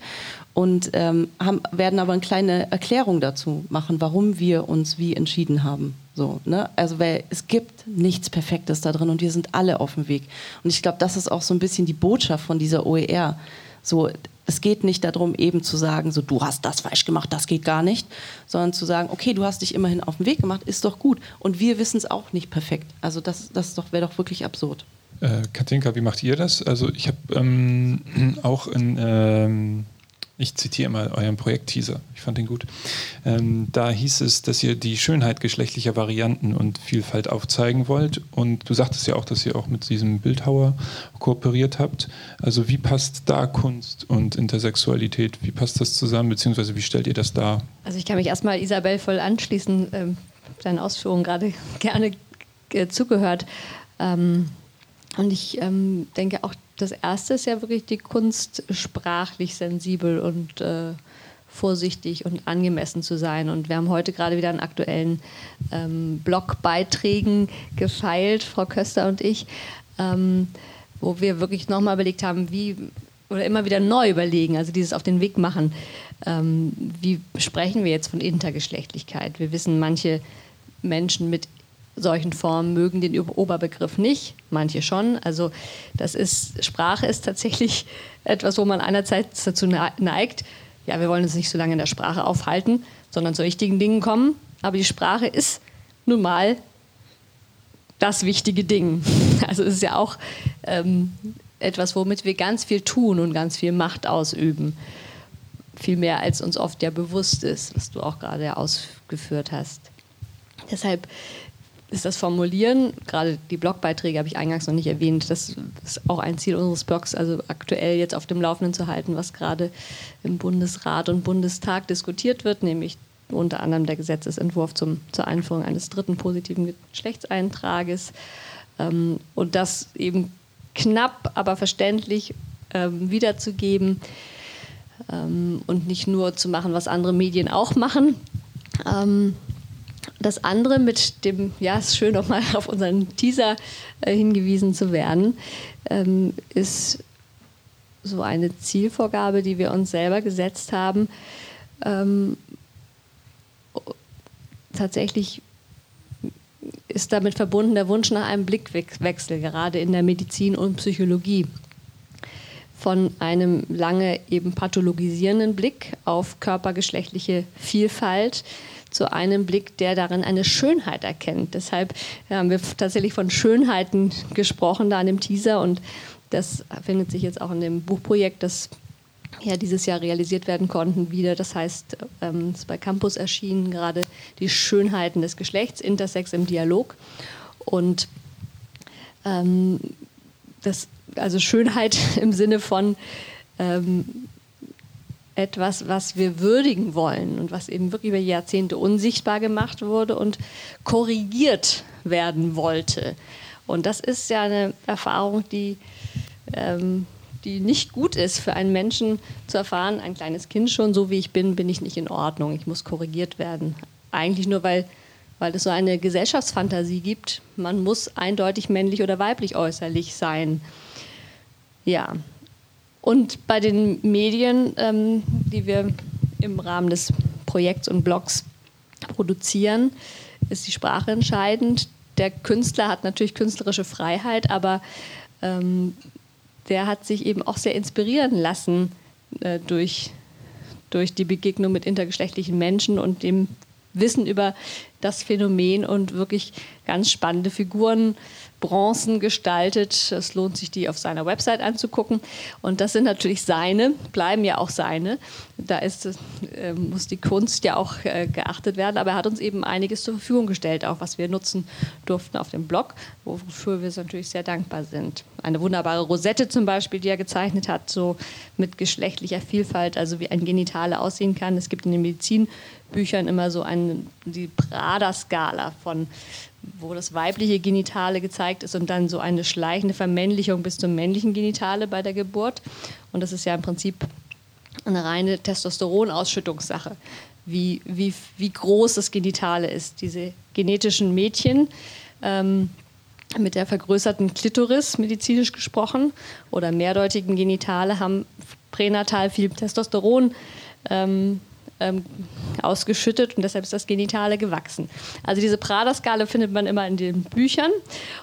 und ähm, haben, werden aber eine kleine Erklärung dazu machen, warum wir uns wie entschieden haben. So, ne? Also weil es gibt nichts Perfektes da drin und wir sind alle auf dem Weg. Und ich glaube, das ist auch so ein bisschen die Botschaft von dieser OER. So, es geht nicht darum, eben zu sagen, so du hast das falsch gemacht, das geht gar nicht, sondern zu sagen, okay, du hast dich immerhin auf den Weg gemacht, ist doch gut. Und wir wissen es auch nicht perfekt. Also das, das wäre doch wirklich absurd. Äh, Katinka, wie macht ihr das? Also ich habe ähm, auch in ähm, ich zitiere mal euren Projektteaser, ich fand den gut. Ähm, da hieß es, dass ihr die Schönheit geschlechtlicher Varianten und Vielfalt aufzeigen wollt. Und du sagtest ja auch, dass ihr auch mit diesem Bildhauer kooperiert habt. Also wie passt da Kunst und Intersexualität? Wie passt das zusammen, beziehungsweise wie stellt ihr das dar? Also ich kann mich erstmal Isabel voll anschließen, ähm, deinen Ausführungen gerade gerne äh, zugehört. Ähm, und ich ähm, denke auch, das erste ist ja wirklich die Kunst, sprachlich sensibel und äh, vorsichtig und angemessen zu sein. Und wir haben heute gerade wieder einen aktuellen ähm, Blogbeiträgen gefeilt, Frau Köster und ich, ähm, wo wir wirklich nochmal überlegt haben, wie oder immer wieder neu überlegen, also dieses auf den Weg machen. Ähm, wie sprechen wir jetzt von Intergeschlechtlichkeit? Wir wissen, manche Menschen mit solchen Formen mögen den Oberbegriff nicht, manche schon. Also das ist, Sprache ist tatsächlich etwas, wo man einerseits dazu neigt, ja, wir wollen uns nicht so lange in der Sprache aufhalten, sondern zu richtigen Dingen kommen. Aber die Sprache ist nun mal das wichtige Ding. Also es ist ja auch ähm, etwas, womit wir ganz viel tun und ganz viel Macht ausüben. Viel mehr, als uns oft ja bewusst ist, was du auch gerade ausgeführt hast. Deshalb ist das Formulieren, gerade die Blogbeiträge habe ich eingangs noch nicht erwähnt, das ist auch ein Ziel unseres Blogs, also aktuell jetzt auf dem Laufenden zu halten, was gerade im Bundesrat und Bundestag diskutiert wird, nämlich unter anderem der Gesetzesentwurf zum, zur Einführung eines dritten positiven Geschlechtseintrages. Ähm, und das eben knapp, aber verständlich ähm, wiederzugeben ähm, und nicht nur zu machen, was andere Medien auch machen. Das andere mit dem, ja, es ist schön nochmal auf unseren Teaser äh, hingewiesen zu werden, ähm, ist so eine Zielvorgabe, die wir uns selber gesetzt haben. Ähm, tatsächlich ist damit verbunden der Wunsch nach einem Blickwechsel, gerade in der Medizin und Psychologie. Von einem lange eben pathologisierenden Blick auf körpergeschlechtliche Vielfalt zu einem Blick, der darin eine Schönheit erkennt. Deshalb haben wir tatsächlich von Schönheiten gesprochen da an dem Teaser und das findet sich jetzt auch in dem Buchprojekt, das ja dieses Jahr realisiert werden konnten, wieder. Das heißt, ähm, es ist bei Campus erschienen gerade die Schönheiten des Geschlechts, Intersex im Dialog. Und ähm, das, also Schönheit im Sinne von ähm, etwas, was wir würdigen wollen und was eben wirklich über Jahrzehnte unsichtbar gemacht wurde und korrigiert werden wollte. Und das ist ja eine Erfahrung, die, ähm, die nicht gut ist für einen Menschen zu erfahren, ein kleines Kind schon, so wie ich bin, bin ich nicht in Ordnung, ich muss korrigiert werden. Eigentlich nur, weil, weil es so eine Gesellschaftsfantasie gibt, man muss eindeutig männlich oder weiblich äußerlich sein. Ja, und bei den Medien, ähm, die wir im Rahmen des Projekts und Blogs produzieren, ist die Sprache entscheidend. Der Künstler hat natürlich künstlerische Freiheit, aber ähm, der hat sich eben auch sehr inspirieren lassen äh, durch, durch die Begegnung mit intergeschlechtlichen Menschen und dem Wissen über das Phänomen und wirklich ganz spannende Figuren Bronzen gestaltet. Es lohnt sich, die auf seiner Website anzugucken. Und das sind natürlich seine, bleiben ja auch seine. Da ist, äh, muss die Kunst ja auch äh, geachtet werden. Aber er hat uns eben einiges zur Verfügung gestellt, auch was wir nutzen durften auf dem Blog, wofür wir natürlich sehr dankbar sind. Eine wunderbare Rosette zum Beispiel, die er gezeichnet hat, so mit geschlechtlicher Vielfalt, also wie ein Genitale aussehen kann. Es gibt in den Medizinbüchern immer so eine, die Prada-Skala von wo das weibliche Genitale gezeigt ist und dann so eine schleichende Vermännlichung bis zum männlichen Genitale bei der Geburt. Und das ist ja im Prinzip eine reine Testosteronausschüttungssache, wie, wie, wie groß das Genitale ist. Diese genetischen Mädchen ähm, mit der vergrößerten Klitoris, medizinisch gesprochen, oder mehrdeutigen Genitale haben pränatal viel Testosteron. Ähm, ähm, ausgeschüttet und deshalb ist das Genitale gewachsen. Also diese Prada-Skala findet man immer in den Büchern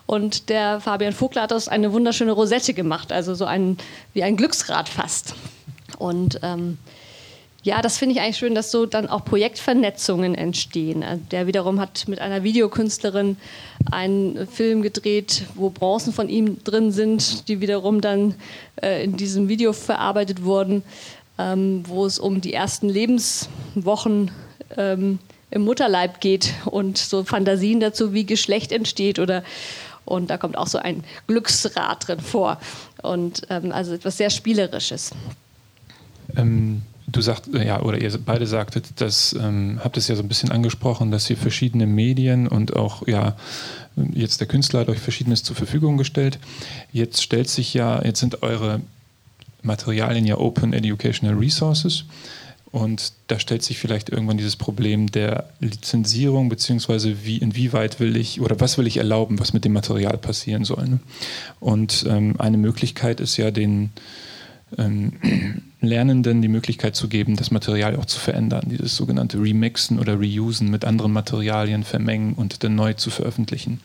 und der Fabian Vogler hat daraus eine wunderschöne Rosette gemacht, also so ein, wie ein Glücksrad fast. Und ähm, ja, das finde ich eigentlich schön, dass so dann auch Projektvernetzungen entstehen. Also der wiederum hat mit einer Videokünstlerin einen Film gedreht, wo Bronzen von ihm drin sind, die wiederum dann äh, in diesem Video verarbeitet wurden ähm, wo es um die ersten Lebenswochen ähm, im Mutterleib geht und so Fantasien dazu, wie Geschlecht entsteht oder und da kommt auch so ein Glücksrad drin vor und ähm, also etwas sehr Spielerisches. Ähm, du sagst, äh, ja, oder ihr beide sagtet, das ähm, habt es ja so ein bisschen angesprochen, dass ihr verschiedene Medien und auch, ja, jetzt der Künstler hat euch Verschiedenes zur Verfügung gestellt. Jetzt stellt sich ja, jetzt sind eure Materialien ja Open Educational Resources. Und da stellt sich vielleicht irgendwann dieses Problem der Lizenzierung, beziehungsweise wie, inwieweit will ich oder was will ich erlauben, was mit dem Material passieren soll. Ne? Und ähm, eine Möglichkeit ist ja den ähm, Lernenden die Möglichkeit zu geben, das Material auch zu verändern, dieses sogenannte Remixen oder Reusen mit anderen Materialien vermengen und dann neu zu veröffentlichen.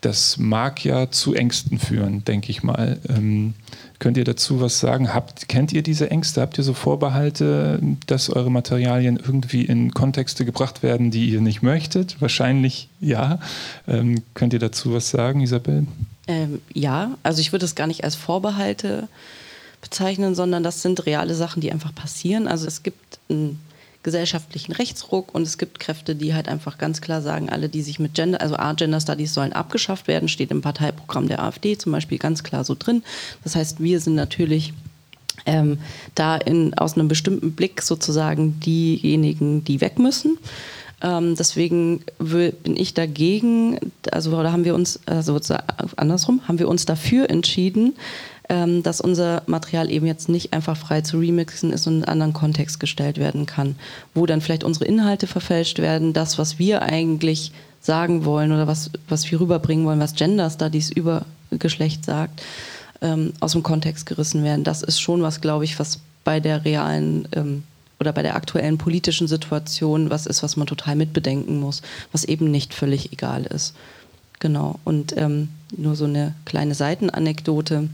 Das mag ja zu Ängsten führen, denke ich mal. Ähm, könnt ihr dazu was sagen? Habt, kennt ihr diese Ängste? Habt ihr so Vorbehalte, dass eure Materialien irgendwie in Kontexte gebracht werden, die ihr nicht möchtet? Wahrscheinlich ja. Ähm, könnt ihr dazu was sagen, Isabel? Ähm, ja, also ich würde es gar nicht als Vorbehalte bezeichnen, sondern das sind reale Sachen, die einfach passieren. Also es gibt ein gesellschaftlichen Rechtsruck und es gibt Kräfte, die halt einfach ganz klar sagen, alle, die sich mit Gender, also Gender Studies sollen abgeschafft werden, steht im Parteiprogramm der AfD zum Beispiel ganz klar so drin. Das heißt, wir sind natürlich ähm, da in, aus einem bestimmten Blick sozusagen diejenigen, die weg müssen. Ähm, deswegen bin ich dagegen, also oder haben wir uns, also andersrum, haben wir uns dafür entschieden, ähm, dass unser Material eben jetzt nicht einfach frei zu remixen ist und in einen anderen Kontext gestellt werden kann, wo dann vielleicht unsere Inhalte verfälscht werden, das, was wir eigentlich sagen wollen oder was, was wir rüberbringen wollen, was Gender Studies über Geschlecht sagt, ähm, aus dem Kontext gerissen werden. Das ist schon was, glaube ich, was bei der realen ähm, oder bei der aktuellen politischen Situation was ist, was man total mitbedenken muss, was eben nicht völlig egal ist. Genau. Und ähm, nur so eine kleine Seitenanekdote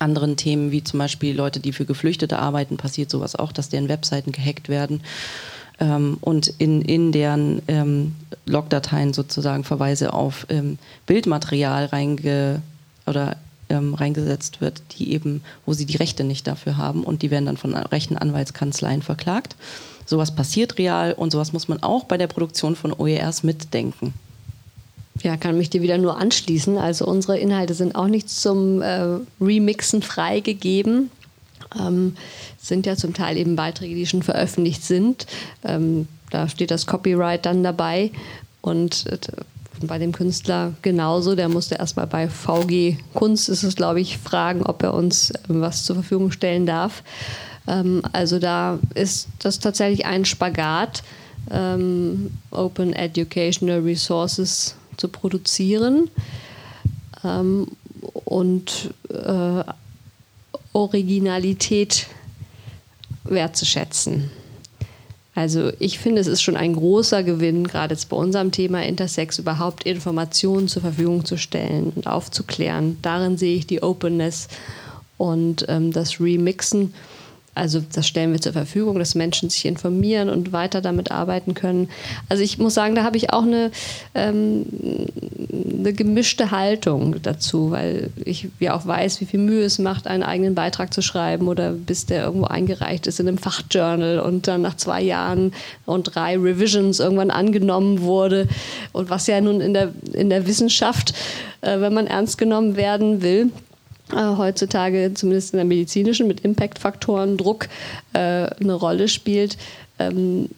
anderen Themen, wie zum Beispiel Leute, die für Geflüchtete arbeiten, passiert sowas auch, dass deren Webseiten gehackt werden ähm, und in, in deren ähm, Logdateien sozusagen Verweise auf ähm, Bildmaterial reinge oder ähm, reingesetzt wird, die eben, wo sie die Rechte nicht dafür haben und die werden dann von rechten Anwaltskanzleien verklagt. Sowas passiert real und sowas muss man auch bei der Produktion von OERs mitdenken. Ja, kann mich dir wieder nur anschließen. Also unsere Inhalte sind auch nicht zum äh, Remixen freigegeben. ähm, sind ja zum Teil eben Beiträge, die schon veröffentlicht sind. Ähm, da steht das Copyright dann dabei und äh, bei dem Künstler genauso. Der musste erstmal bei VG Kunst, ist es glaube ich, fragen, ob er uns äh, was zur Verfügung stellen darf. Ähm, also da ist das tatsächlich ein Spagat, ähm, Open Educational Resources zu produzieren ähm, und äh, Originalität wertzuschätzen. Also ich finde, es ist schon ein großer Gewinn, gerade jetzt bei unserem Thema Intersex überhaupt Informationen zur Verfügung zu stellen und aufzuklären. Darin sehe ich die Openness und ähm, das Remixen also das stellen wir zur Verfügung, dass Menschen sich informieren und weiter damit arbeiten können. Also ich muss sagen, da habe ich auch eine, ähm, eine gemischte Haltung dazu, weil ich ja auch weiß, wie viel Mühe es macht, einen eigenen Beitrag zu schreiben oder bis der irgendwo eingereicht ist in einem Fachjournal und dann nach zwei Jahren und drei Revisions irgendwann angenommen wurde. Und was ja nun in der, in der Wissenschaft, äh, wenn man ernst genommen werden will, äh, heutzutage zumindest in der medizinischen mit Impact-Faktoren, Druck äh, eine Rolle spielt, ähm,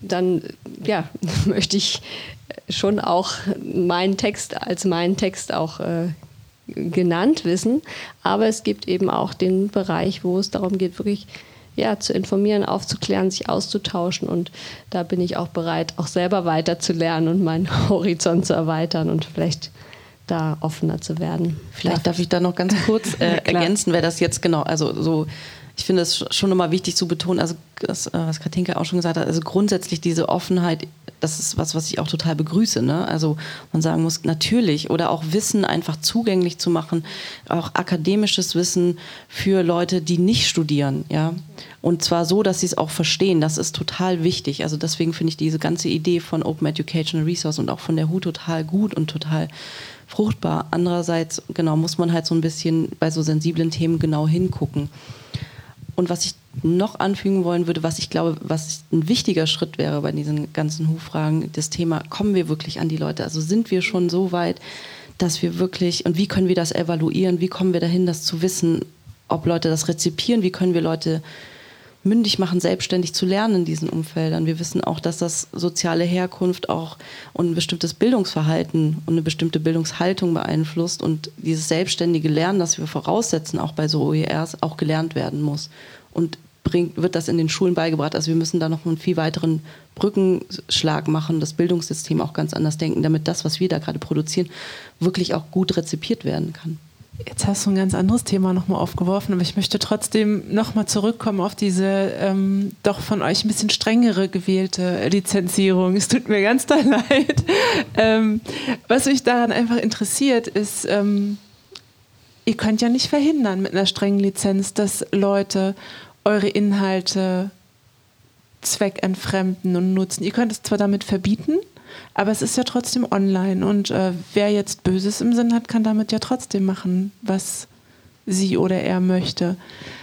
dann ja, möchte ich schon auch meinen Text als meinen Text auch äh, genannt wissen. Aber es gibt eben auch den Bereich, wo es darum geht, wirklich ja, zu informieren, aufzuklären, sich auszutauschen. Und da bin ich auch bereit, auch selber weiterzulernen und meinen Horizont zu erweitern und vielleicht da offener zu werden. Vielleicht darf ich da noch ganz kurz äh, ergänzen, wer das jetzt genau, also so, ich finde es schon immer wichtig zu betonen, also das, äh, was Katinka auch schon gesagt hat, also grundsätzlich diese Offenheit, das ist was, was ich auch total begrüße. Ne? Also man sagen muss, natürlich oder auch Wissen einfach zugänglich zu machen, auch akademisches Wissen für Leute, die nicht studieren, ja. Und zwar so, dass sie es auch verstehen. Das ist total wichtig. Also deswegen finde ich diese ganze Idee von Open Educational Resource und auch von der HU total gut und total fruchtbar. Andererseits, genau, muss man halt so ein bisschen bei so sensiblen Themen genau hingucken. Und was ich noch anfügen wollen würde, was ich glaube, was ein wichtiger Schritt wäre bei diesen ganzen Hu-Fragen, das Thema, kommen wir wirklich an die Leute? Also sind wir schon so weit, dass wir wirklich, und wie können wir das evaluieren? Wie kommen wir dahin, das zu wissen, ob Leute das rezipieren? Wie können wir Leute mündig machen, selbstständig zu lernen in diesen Umfeldern. Wir wissen auch, dass das soziale Herkunft auch und ein bestimmtes Bildungsverhalten und eine bestimmte Bildungshaltung beeinflusst und dieses selbstständige Lernen, das wir voraussetzen, auch bei so OERs, auch gelernt werden muss. Und bringt, wird das in den Schulen beigebracht. Also wir müssen da noch einen viel weiteren Brückenschlag machen, das Bildungssystem auch ganz anders denken, damit das, was wir da gerade produzieren, wirklich auch gut rezipiert werden kann. Jetzt hast du ein ganz anderes Thema nochmal aufgeworfen, aber ich möchte trotzdem nochmal zurückkommen auf diese ähm, doch von euch ein bisschen strengere gewählte Lizenzierung. Es tut mir ganz doll leid. Ähm, was mich daran einfach interessiert, ist, ähm, ihr könnt ja nicht verhindern mit einer strengen Lizenz, dass Leute eure Inhalte zweckentfremden und nutzen. Ihr könnt es zwar damit verbieten, aber es ist ja trotzdem online und äh, wer jetzt Böses im Sinn hat, kann damit ja trotzdem machen, was sie oder er möchte.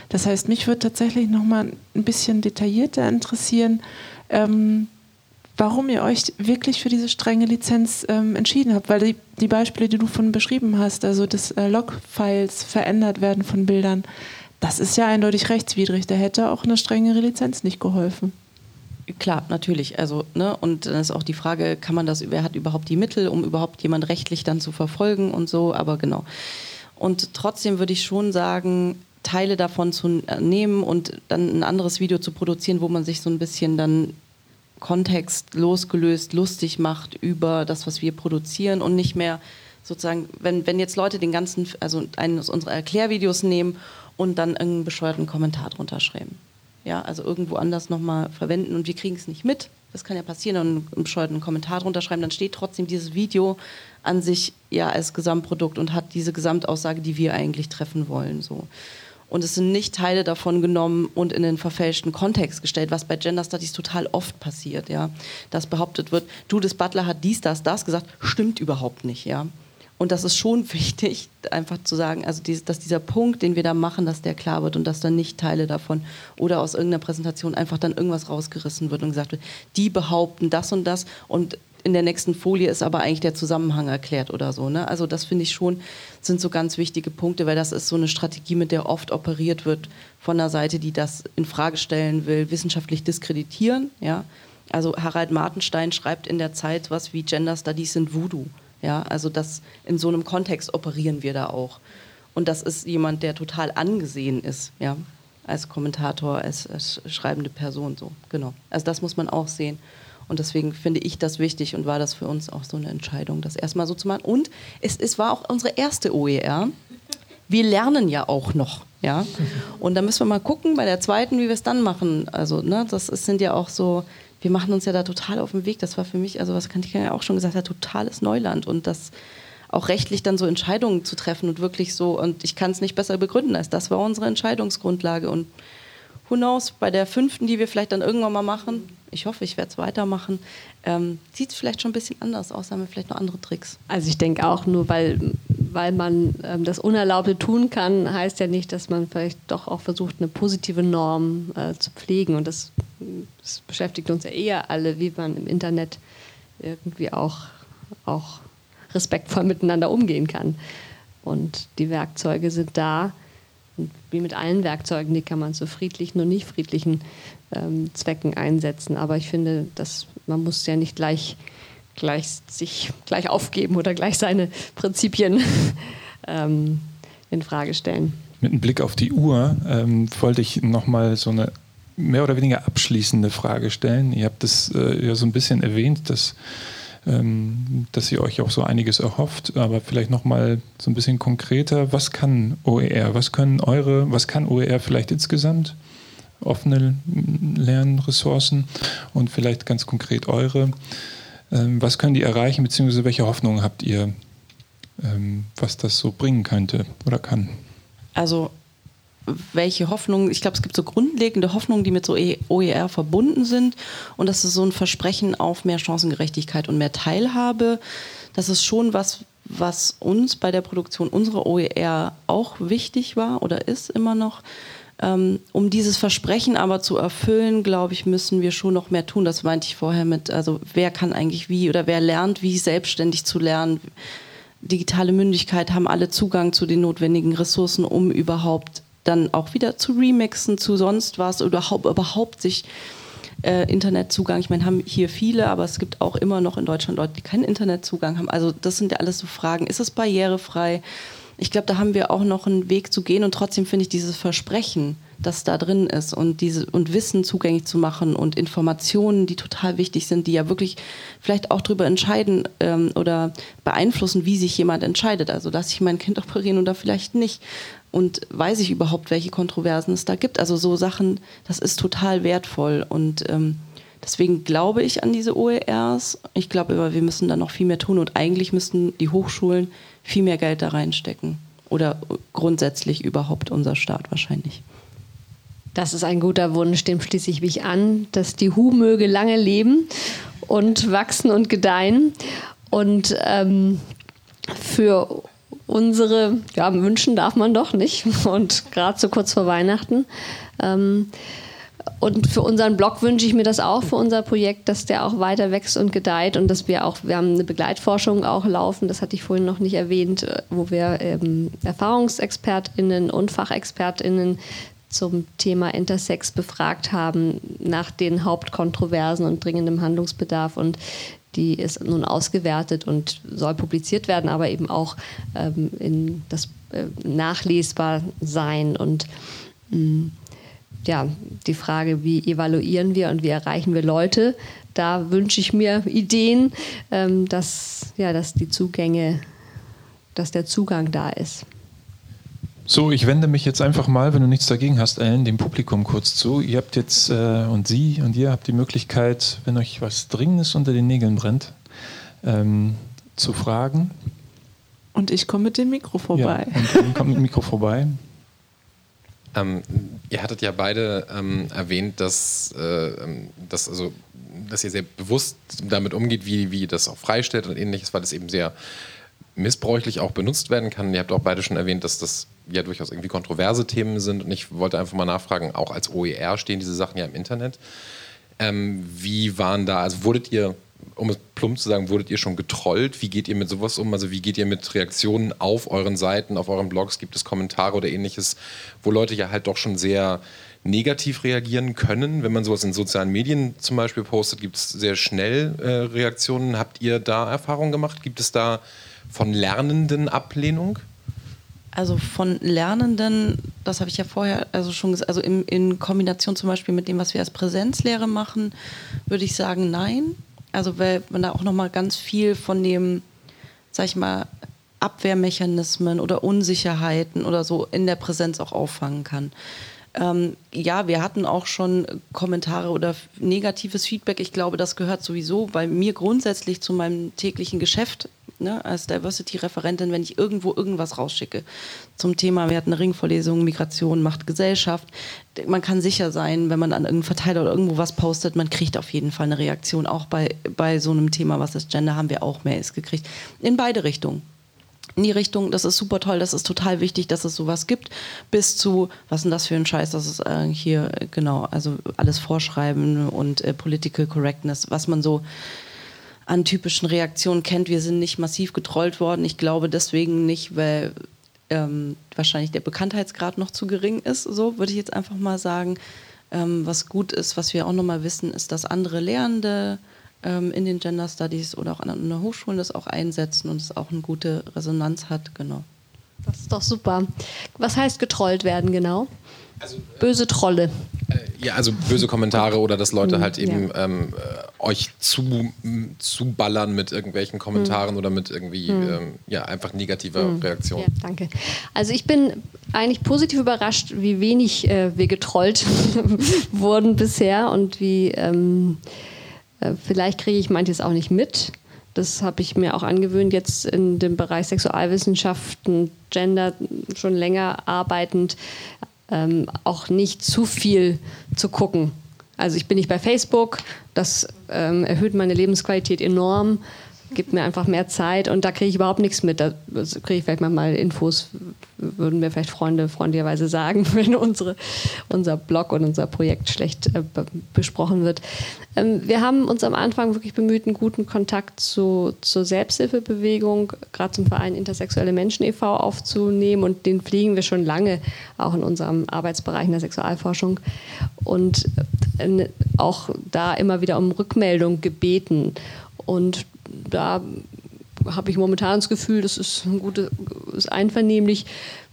Das heißt, mich würde tatsächlich noch mal ein bisschen detaillierter interessieren, ähm, warum ihr euch wirklich für diese strenge Lizenz ähm, entschieden habt. Weil die, die, Beispiele, die du von beschrieben hast, also dass äh, Log-Files verändert werden von Bildern, das ist ja eindeutig rechtswidrig. Da hätte auch eine strengere Lizenz nicht geholfen. Klar, natürlich. Also, ne, und dann ist auch die Frage, kann man das, wer hat überhaupt die Mittel, um überhaupt jemand rechtlich dann zu verfolgen und so, aber genau. Und trotzdem würde ich schon sagen, Teile davon zu nehmen und dann ein anderes Video zu produzieren, wo man sich so ein bisschen dann Kontext losgelöst lustig macht über das, was wir produzieren und nicht mehr sozusagen, wenn, wenn jetzt Leute den ganzen, also eines unserer Erklärvideos nehmen und dann einen bescheuerten Kommentar drunter schreiben ja, also irgendwo anders nochmal verwenden und wir kriegen es nicht mit. Das kann ja passieren und einen bescheuerten Kommentar drunter schreiben, dann steht trotzdem dieses Video an sich ja als Gesamtprodukt und hat diese Gesamtaussage, die wir eigentlich treffen wollen. So. Und es sind nicht Teile davon genommen und in den verfälschten Kontext gestellt, was bei Gender Studies total oft passiert, ja. Dass behauptet wird, das Butler hat dies, das, das gesagt, stimmt überhaupt nicht, ja. Und das ist schon wichtig, einfach zu sagen, also dies, dass dieser Punkt, den wir da machen, dass der klar wird und dass dann nicht Teile davon oder aus irgendeiner Präsentation einfach dann irgendwas rausgerissen wird und gesagt wird, die behaupten das und das und in der nächsten Folie ist aber eigentlich der Zusammenhang erklärt oder so. Ne? Also das finde ich schon, sind so ganz wichtige Punkte, weil das ist so eine Strategie, mit der oft operiert wird von einer Seite, die das in Frage stellen will, wissenschaftlich diskreditieren. Ja? Also Harald Martenstein schreibt in der Zeit was wie Gender Studies sind Voodoo. Ja? Also das, in so einem Kontext operieren wir da auch. Und das ist jemand, der total angesehen ist, ja, als Kommentator, als, als schreibende Person so. Genau. Also das muss man auch sehen. Und deswegen finde ich das wichtig und war das für uns auch so eine Entscheidung, das erstmal so zu machen. Und es, es war auch unsere erste OER. Wir lernen ja auch noch. Ja? Und da müssen wir mal gucken bei der zweiten, wie wir es dann machen. Also, ne, das ist, sind ja auch so, wir machen uns ja da total auf den Weg. Das war für mich, also was kann ich ja auch schon gesagt, haben, totales Neuland. Und das auch rechtlich dann so Entscheidungen zu treffen und wirklich so, und ich kann es nicht besser begründen als das war unsere Entscheidungsgrundlage. Und who knows, bei der fünften, die wir vielleicht dann irgendwann mal machen, ich hoffe, ich werde es weitermachen, ähm, sieht es vielleicht schon ein bisschen anders aus, haben wir vielleicht noch andere Tricks. Also ich denke auch, nur weil, weil man ähm, das Unerlaubte tun kann, heißt ja nicht, dass man vielleicht doch auch versucht, eine positive Norm äh, zu pflegen. Und das, das, beschäftigt uns ja eher alle, wie man im Internet irgendwie auch, auch respektvoll miteinander umgehen kann. Und die Werkzeuge sind da. Und wie mit allen Werkzeugen, die kann man zu friedlichen und nicht friedlichen ähm, Zwecken einsetzen. Aber ich finde, dass man muss ja nicht gleich, gleich sich gleich aufgeben oder gleich seine Prinzipien ähm, in Frage stellen. Mit einem Blick auf die Uhr ähm, wollte ich nochmal so eine mehr oder weniger abschließende Frage stellen. Ihr habt das äh, ja so ein bisschen erwähnt, dass ähm, dass ihr euch auch so einiges erhofft, aber vielleicht nochmal so ein bisschen konkreter, was kann OER, was können eure, was kann OER vielleicht insgesamt? Offene Lernressourcen und vielleicht ganz konkret eure. Ähm, was können die erreichen, beziehungsweise welche Hoffnungen habt ihr, ähm, was das so bringen könnte oder kann? Also welche Hoffnungen, ich glaube, es gibt so grundlegende Hoffnungen, die mit so OER verbunden sind. Und das ist so ein Versprechen auf mehr Chancengerechtigkeit und mehr Teilhabe. Das ist schon was, was uns bei der Produktion unserer OER auch wichtig war oder ist immer noch. Ähm, um dieses Versprechen aber zu erfüllen, glaube ich, müssen wir schon noch mehr tun. Das meinte ich vorher mit, also wer kann eigentlich wie oder wer lernt, wie selbstständig zu lernen. Digitale Mündigkeit haben alle Zugang zu den notwendigen Ressourcen, um überhaupt dann auch wieder zu remixen, zu sonst was oder überhaupt, überhaupt sich äh, Internetzugang. Ich meine, haben hier viele, aber es gibt auch immer noch in Deutschland Leute, die keinen Internetzugang haben. Also das sind ja alles so Fragen. Ist es barrierefrei? Ich glaube, da haben wir auch noch einen Weg zu gehen und trotzdem finde ich dieses Versprechen, das da drin ist und diese und Wissen zugänglich zu machen und Informationen, die total wichtig sind, die ja wirklich vielleicht auch darüber entscheiden ähm, oder beeinflussen, wie sich jemand entscheidet. Also lasse ich mein Kind operieren oder vielleicht nicht und weiß ich überhaupt, welche Kontroversen es da gibt. Also so Sachen, das ist total wertvoll und ähm, deswegen glaube ich an diese OERs. Ich glaube aber, wir müssen da noch viel mehr tun und eigentlich müssten die Hochschulen viel mehr Geld da reinstecken oder grundsätzlich überhaupt unser Staat wahrscheinlich. Das ist ein guter Wunsch, dem schließe ich mich an, dass die Hu möge lange leben und wachsen und gedeihen. Und ähm, für unsere ja, wünschen darf man doch nicht. Und gerade so kurz vor Weihnachten. Ähm, und für unseren Blog wünsche ich mir das auch für unser Projekt, dass der auch weiter wächst und gedeiht und dass wir auch, wir haben eine Begleitforschung auch laufen, das hatte ich vorhin noch nicht erwähnt, wo wir ähm, ErfahrungsexpertInnen und FachexpertInnen zum Thema Intersex befragt haben nach den Hauptkontroversen und dringendem Handlungsbedarf und die ist nun ausgewertet und soll publiziert werden, aber eben auch ähm, in das äh, nachlesbar sein und mh, mm, ja, die Frage, wie evaluieren wir und wie erreichen wir Leute, da wünsche ich mir Ideen, ähm, dass, ja, dass die Zugänge, dass der Zugang da ist. So, ich wende mich jetzt einfach mal, wenn du nichts dagegen hast, Ellen, dem Publikum kurz zu. Ihr habt jetzt äh, und Sie und ihr habt die Möglichkeit, wenn euch was Dringendes unter den Nägeln brennt, ähm, zu fragen. Und ich komme mit dem Mikro vorbei. Ja, und Ellen kommt mit dem Mikro vorbei. Ähm, ihr hattet ja beide ähm, erwähnt, dass, äh, ähm, dass, also, dass ihr sehr bewusst damit umgeht, wie, wie das auch freistellt und ähnliches, weil es eben sehr missbräuchlich auch benutzt werden kann. Ihr habt auch beide schon erwähnt, dass das ja durchaus irgendwie kontroverse Themen sind. Und ich wollte einfach mal nachfragen, auch als OER stehen diese Sachen ja im Internet. Ähm, wie waren da, also wurdet ihr um es plump zu sagen, wurdet ihr schon getrollt? Wie geht ihr mit sowas um? Also wie geht ihr mit Reaktionen auf euren Seiten, auf euren Blogs? Gibt es Kommentare oder ähnliches, wo Leute ja halt doch schon sehr negativ reagieren können? Wenn man sowas in sozialen Medien zum Beispiel postet, gibt es sehr schnell äh, Reaktionen. Habt ihr da Erfahrungen gemacht? Gibt es da von Lernenden Ablehnung? Also von Lernenden, das habe ich ja vorher also schon gesagt, also in, in Kombination zum Beispiel mit dem, was wir als Präsenzlehre machen, würde ich sagen, nein. Also weil man da auch nochmal ganz viel von dem, sag ich mal, Abwehrmechanismen oder Unsicherheiten oder so in der Präsenz auch auffangen kann. Ähm, ja, wir hatten auch schon Kommentare oder negatives Feedback. Ich glaube, das gehört sowieso bei mir grundsätzlich zu meinem täglichen Geschäft ne, als Diversity-Referentin, wenn ich irgendwo irgendwas rausschicke zum Thema, wir hatten eine Ringvorlesung, Migration macht Gesellschaft. Man kann sicher sein, wenn man an irgendeinen Verteiler oder irgendwo was postet, man kriegt auf jeden Fall eine Reaktion. Auch bei, bei so einem Thema, was das Gender, haben wir auch Mails gekriegt. In beide Richtungen in die Richtung, das ist super toll, das ist total wichtig, dass es sowas gibt, bis zu, was ist denn das für ein Scheiß, das ist äh, hier, genau, also alles Vorschreiben und äh, Political Correctness, was man so an typischen Reaktionen kennt. Wir sind nicht massiv getrollt worden. Ich glaube deswegen nicht, weil ähm, wahrscheinlich der Bekanntheitsgrad noch zu gering ist. So würde ich jetzt einfach mal sagen. Ähm, was gut ist, was wir auch nochmal wissen, ist, dass andere Lehrende ähm, in den Gender Studies oder auch an den Hochschulen das auch einsetzen und es auch eine gute Resonanz hat. Genau. Das ist doch super. Was heißt getrollt werden genau? Also, böse Trolle. Äh, ja, also böse Kommentare oder dass Leute halt eben ja. ähm, äh, euch zu, zu ballern mit irgendwelchen Kommentaren mhm. oder mit irgendwie mhm. ähm, ja, einfach negativer mhm. Reaktion. Ja, danke. Also ich bin eigentlich positiv überrascht, wie wenig äh, wir getrollt wurden bisher und wie ähm, äh, vielleicht kriege ich manches auch nicht mit. Das habe ich mir auch angewöhnt, jetzt in dem Bereich Sexualwissenschaften, Gender schon länger arbeitend ähm, auch nicht zu viel zu gucken. Also ich bin nicht bei Facebook, das ähm, erhöht meine Lebensqualität enorm gibt mir einfach mehr Zeit und da kriege ich überhaupt nichts mit. Da kriege ich vielleicht mal Infos, würden mir vielleicht Freunde freundlicherweise sagen, wenn unsere, unser Blog und unser Projekt schlecht äh, besprochen wird. Ähm, wir haben uns am Anfang wirklich bemüht, einen guten Kontakt zu, zur Selbsthilfebewegung, gerade zum Verein Intersexuelle Menschen e.V. aufzunehmen und den fliegen wir schon lange auch in unserem Arbeitsbereich in der Sexualforschung und äh, auch da immer wieder um Rückmeldung gebeten. Und da habe ich momentan das Gefühl, das ist ein gutes, ist einvernehmlich.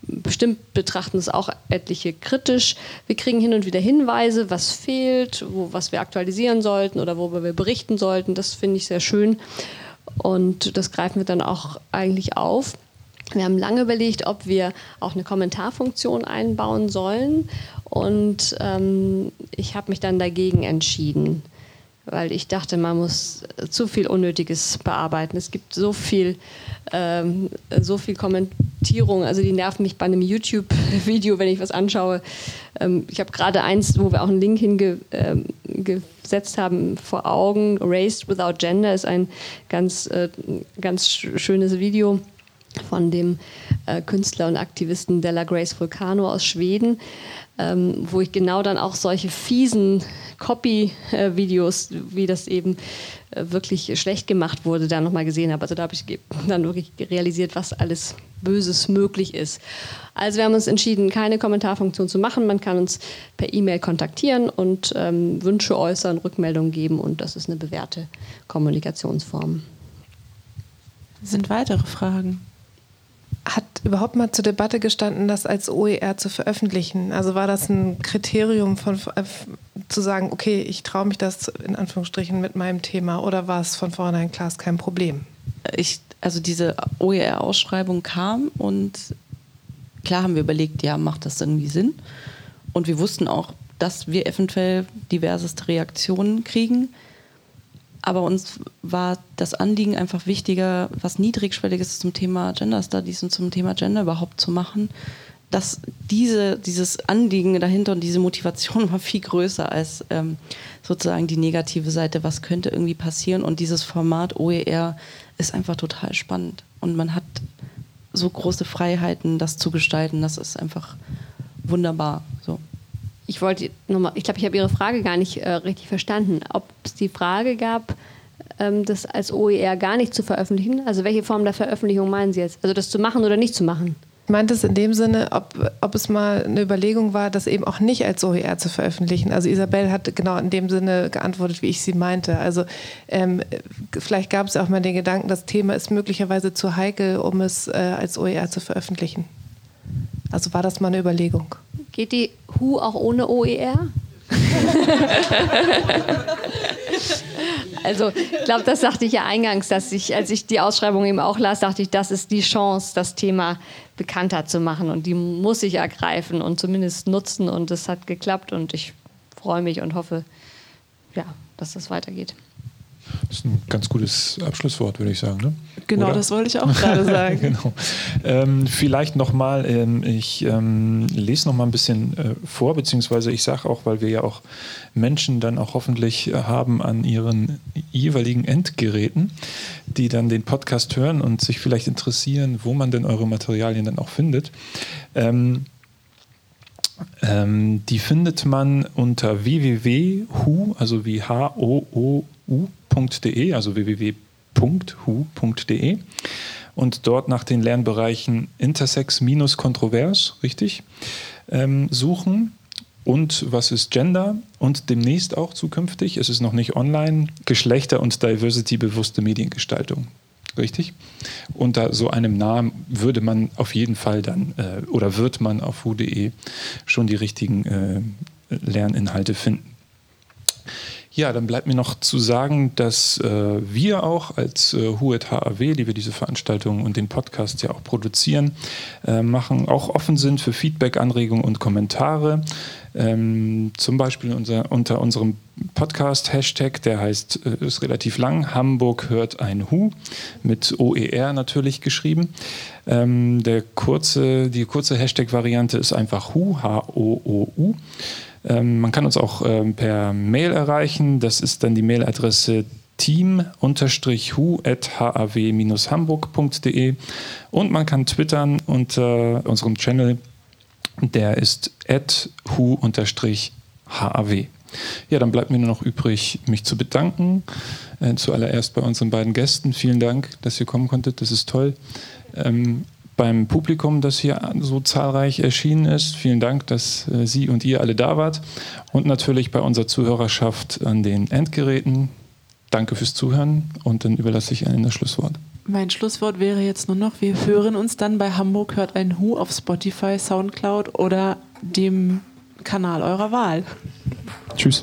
Bestimmt betrachten es auch etliche kritisch. Wir kriegen hin und wieder Hinweise, was fehlt, wo, was wir aktualisieren sollten oder worüber wir berichten sollten. Das finde ich sehr schön. Und das greifen wir dann auch eigentlich auf. Wir haben lange überlegt, ob wir auch eine Kommentarfunktion einbauen sollen. Und ähm, ich habe mich dann dagegen entschieden weil ich dachte, man muss zu viel Unnötiges bearbeiten. Es gibt so viel, ähm, so viel Kommentierung, also die nerven mich bei einem YouTube-Video, wenn ich was anschaue. Ähm, ich habe gerade eins, wo wir auch einen Link hingesetzt ähm, haben, vor Augen. Raised Without Gender ist ein ganz, äh, ganz schönes Video von dem äh, Künstler und Aktivisten Della Grace Vulcano aus Schweden, ähm, wo ich genau dann auch solche fiesen Copy-Videos, wie das eben äh, wirklich schlecht gemacht wurde, da nochmal gesehen habe. Also da habe ich dann wirklich realisiert, was alles Böses möglich ist. Also wir haben uns entschieden, keine Kommentarfunktion zu machen. Man kann uns per E-Mail kontaktieren und ähm, Wünsche äußern, Rückmeldungen geben und das ist eine bewährte Kommunikationsform. Sind weitere Fragen? Hat überhaupt mal zur Debatte gestanden, das als OER zu veröffentlichen? Also war das ein Kriterium von, äh, zu sagen, okay, ich traue mich das in Anführungsstrichen mit meinem Thema oder war es von vornherein klar, ist kein Problem? Ich, also diese OER-Ausschreibung kam und klar haben wir überlegt, ja, macht das irgendwie Sinn? Und wir wussten auch, dass wir eventuell diverseste Reaktionen kriegen. Aber uns war das Anliegen einfach wichtiger, was Niedrigschwelliges zum Thema Gender Studies und zum Thema Gender überhaupt zu machen. Dass diese, dieses Anliegen dahinter und diese Motivation war viel größer als ähm, sozusagen die negative Seite, was könnte irgendwie passieren. Und dieses Format OER ist einfach total spannend. Und man hat so große Freiheiten, das zu gestalten. Das ist einfach wunderbar. Ich wollte nochmal, ich glaube, ich habe Ihre Frage gar nicht äh, richtig verstanden. Ob es die Frage gab, ähm, das als OER gar nicht zu veröffentlichen? Also welche Form der Veröffentlichung meinen Sie jetzt? Also das zu machen oder nicht zu machen? Ich meinte es in dem Sinne, ob, ob es mal eine Überlegung war, das eben auch nicht als OER zu veröffentlichen. Also Isabel hat genau in dem Sinne geantwortet, wie ich sie meinte. Also ähm, vielleicht gab es auch mal den Gedanken, das Thema ist möglicherweise zu heikel, um es äh, als OER zu veröffentlichen. Also war das mal eine Überlegung. Geht die HU auch ohne OER? Also ich glaube, das sagte ich ja eingangs, dass ich, als ich die Ausschreibung eben auch las, dachte ich, das ist die Chance, das Thema bekannter zu machen und die muss ich ergreifen und zumindest nutzen und es hat geklappt und ich freue mich und hoffe, ja, dass das weitergeht. Das ist ein ganz gutes Abschlusswort, würde ich sagen. Ne? Genau, Oder? das wollte ich auch gerade sagen. genau. Ähm, vielleicht nochmal, ähm, ich ähm, lese nochmal ein bisschen äh, vor, beziehungsweise ich sage auch, weil wir ja auch Menschen dann auch hoffentlich äh, haben an ihren jeweiligen Endgeräten, die dann den Podcast hören und sich vielleicht interessieren, wo man denn eure Materialien dann auch findet. Ähm, ähm, die findet man unter www.hu, also wie H-O-O-U.de, also www.hu.de und dort nach den Lernbereichen Intersex-Kontrovers, richtig, ähm, suchen. Und was ist Gender? Und demnächst auch zukünftig, es ist noch nicht online, Geschlechter- und Diversity-bewusste Mediengestaltung. Richtig? Unter so einem Namen würde man auf jeden Fall dann äh, oder wird man auf hu.de schon die richtigen äh, Lerninhalte finden. Ja, dann bleibt mir noch zu sagen, dass äh, wir auch als äh, HUET HAW, die wir diese Veranstaltung und den Podcast ja auch produzieren, äh, machen, auch offen sind für Feedback, Anregungen und Kommentare. Ähm, zum Beispiel unser, unter unserem Podcast-Hashtag, der heißt, äh, ist relativ lang, Hamburg hört ein Hu, mit OER natürlich geschrieben. Ähm, der kurze, die kurze Hashtag-Variante ist einfach Hu, H-O-O-U. Ähm, man kann uns auch ähm, per Mail erreichen. Das ist dann die Mailadresse team-hu.haw-hamburg.de und man kann twittern unter unserem Channel, der ist hu-haw. Ja, dann bleibt mir nur noch übrig, mich zu bedanken. Äh, zuallererst bei unseren beiden Gästen. Vielen Dank, dass ihr kommen konntet. Das ist toll. Ähm, beim Publikum, das hier so zahlreich erschienen ist. Vielen Dank, dass äh, Sie und ihr alle da wart. Und natürlich bei unserer Zuhörerschaft an den Endgeräten. Danke fürs Zuhören und dann überlasse ich Ihnen das Schlusswort. Mein Schlusswort wäre jetzt nur noch, wir hören uns dann bei Hamburg hört ein Hu auf Spotify, Soundcloud oder dem Kanal eurer Wahl. Tschüss.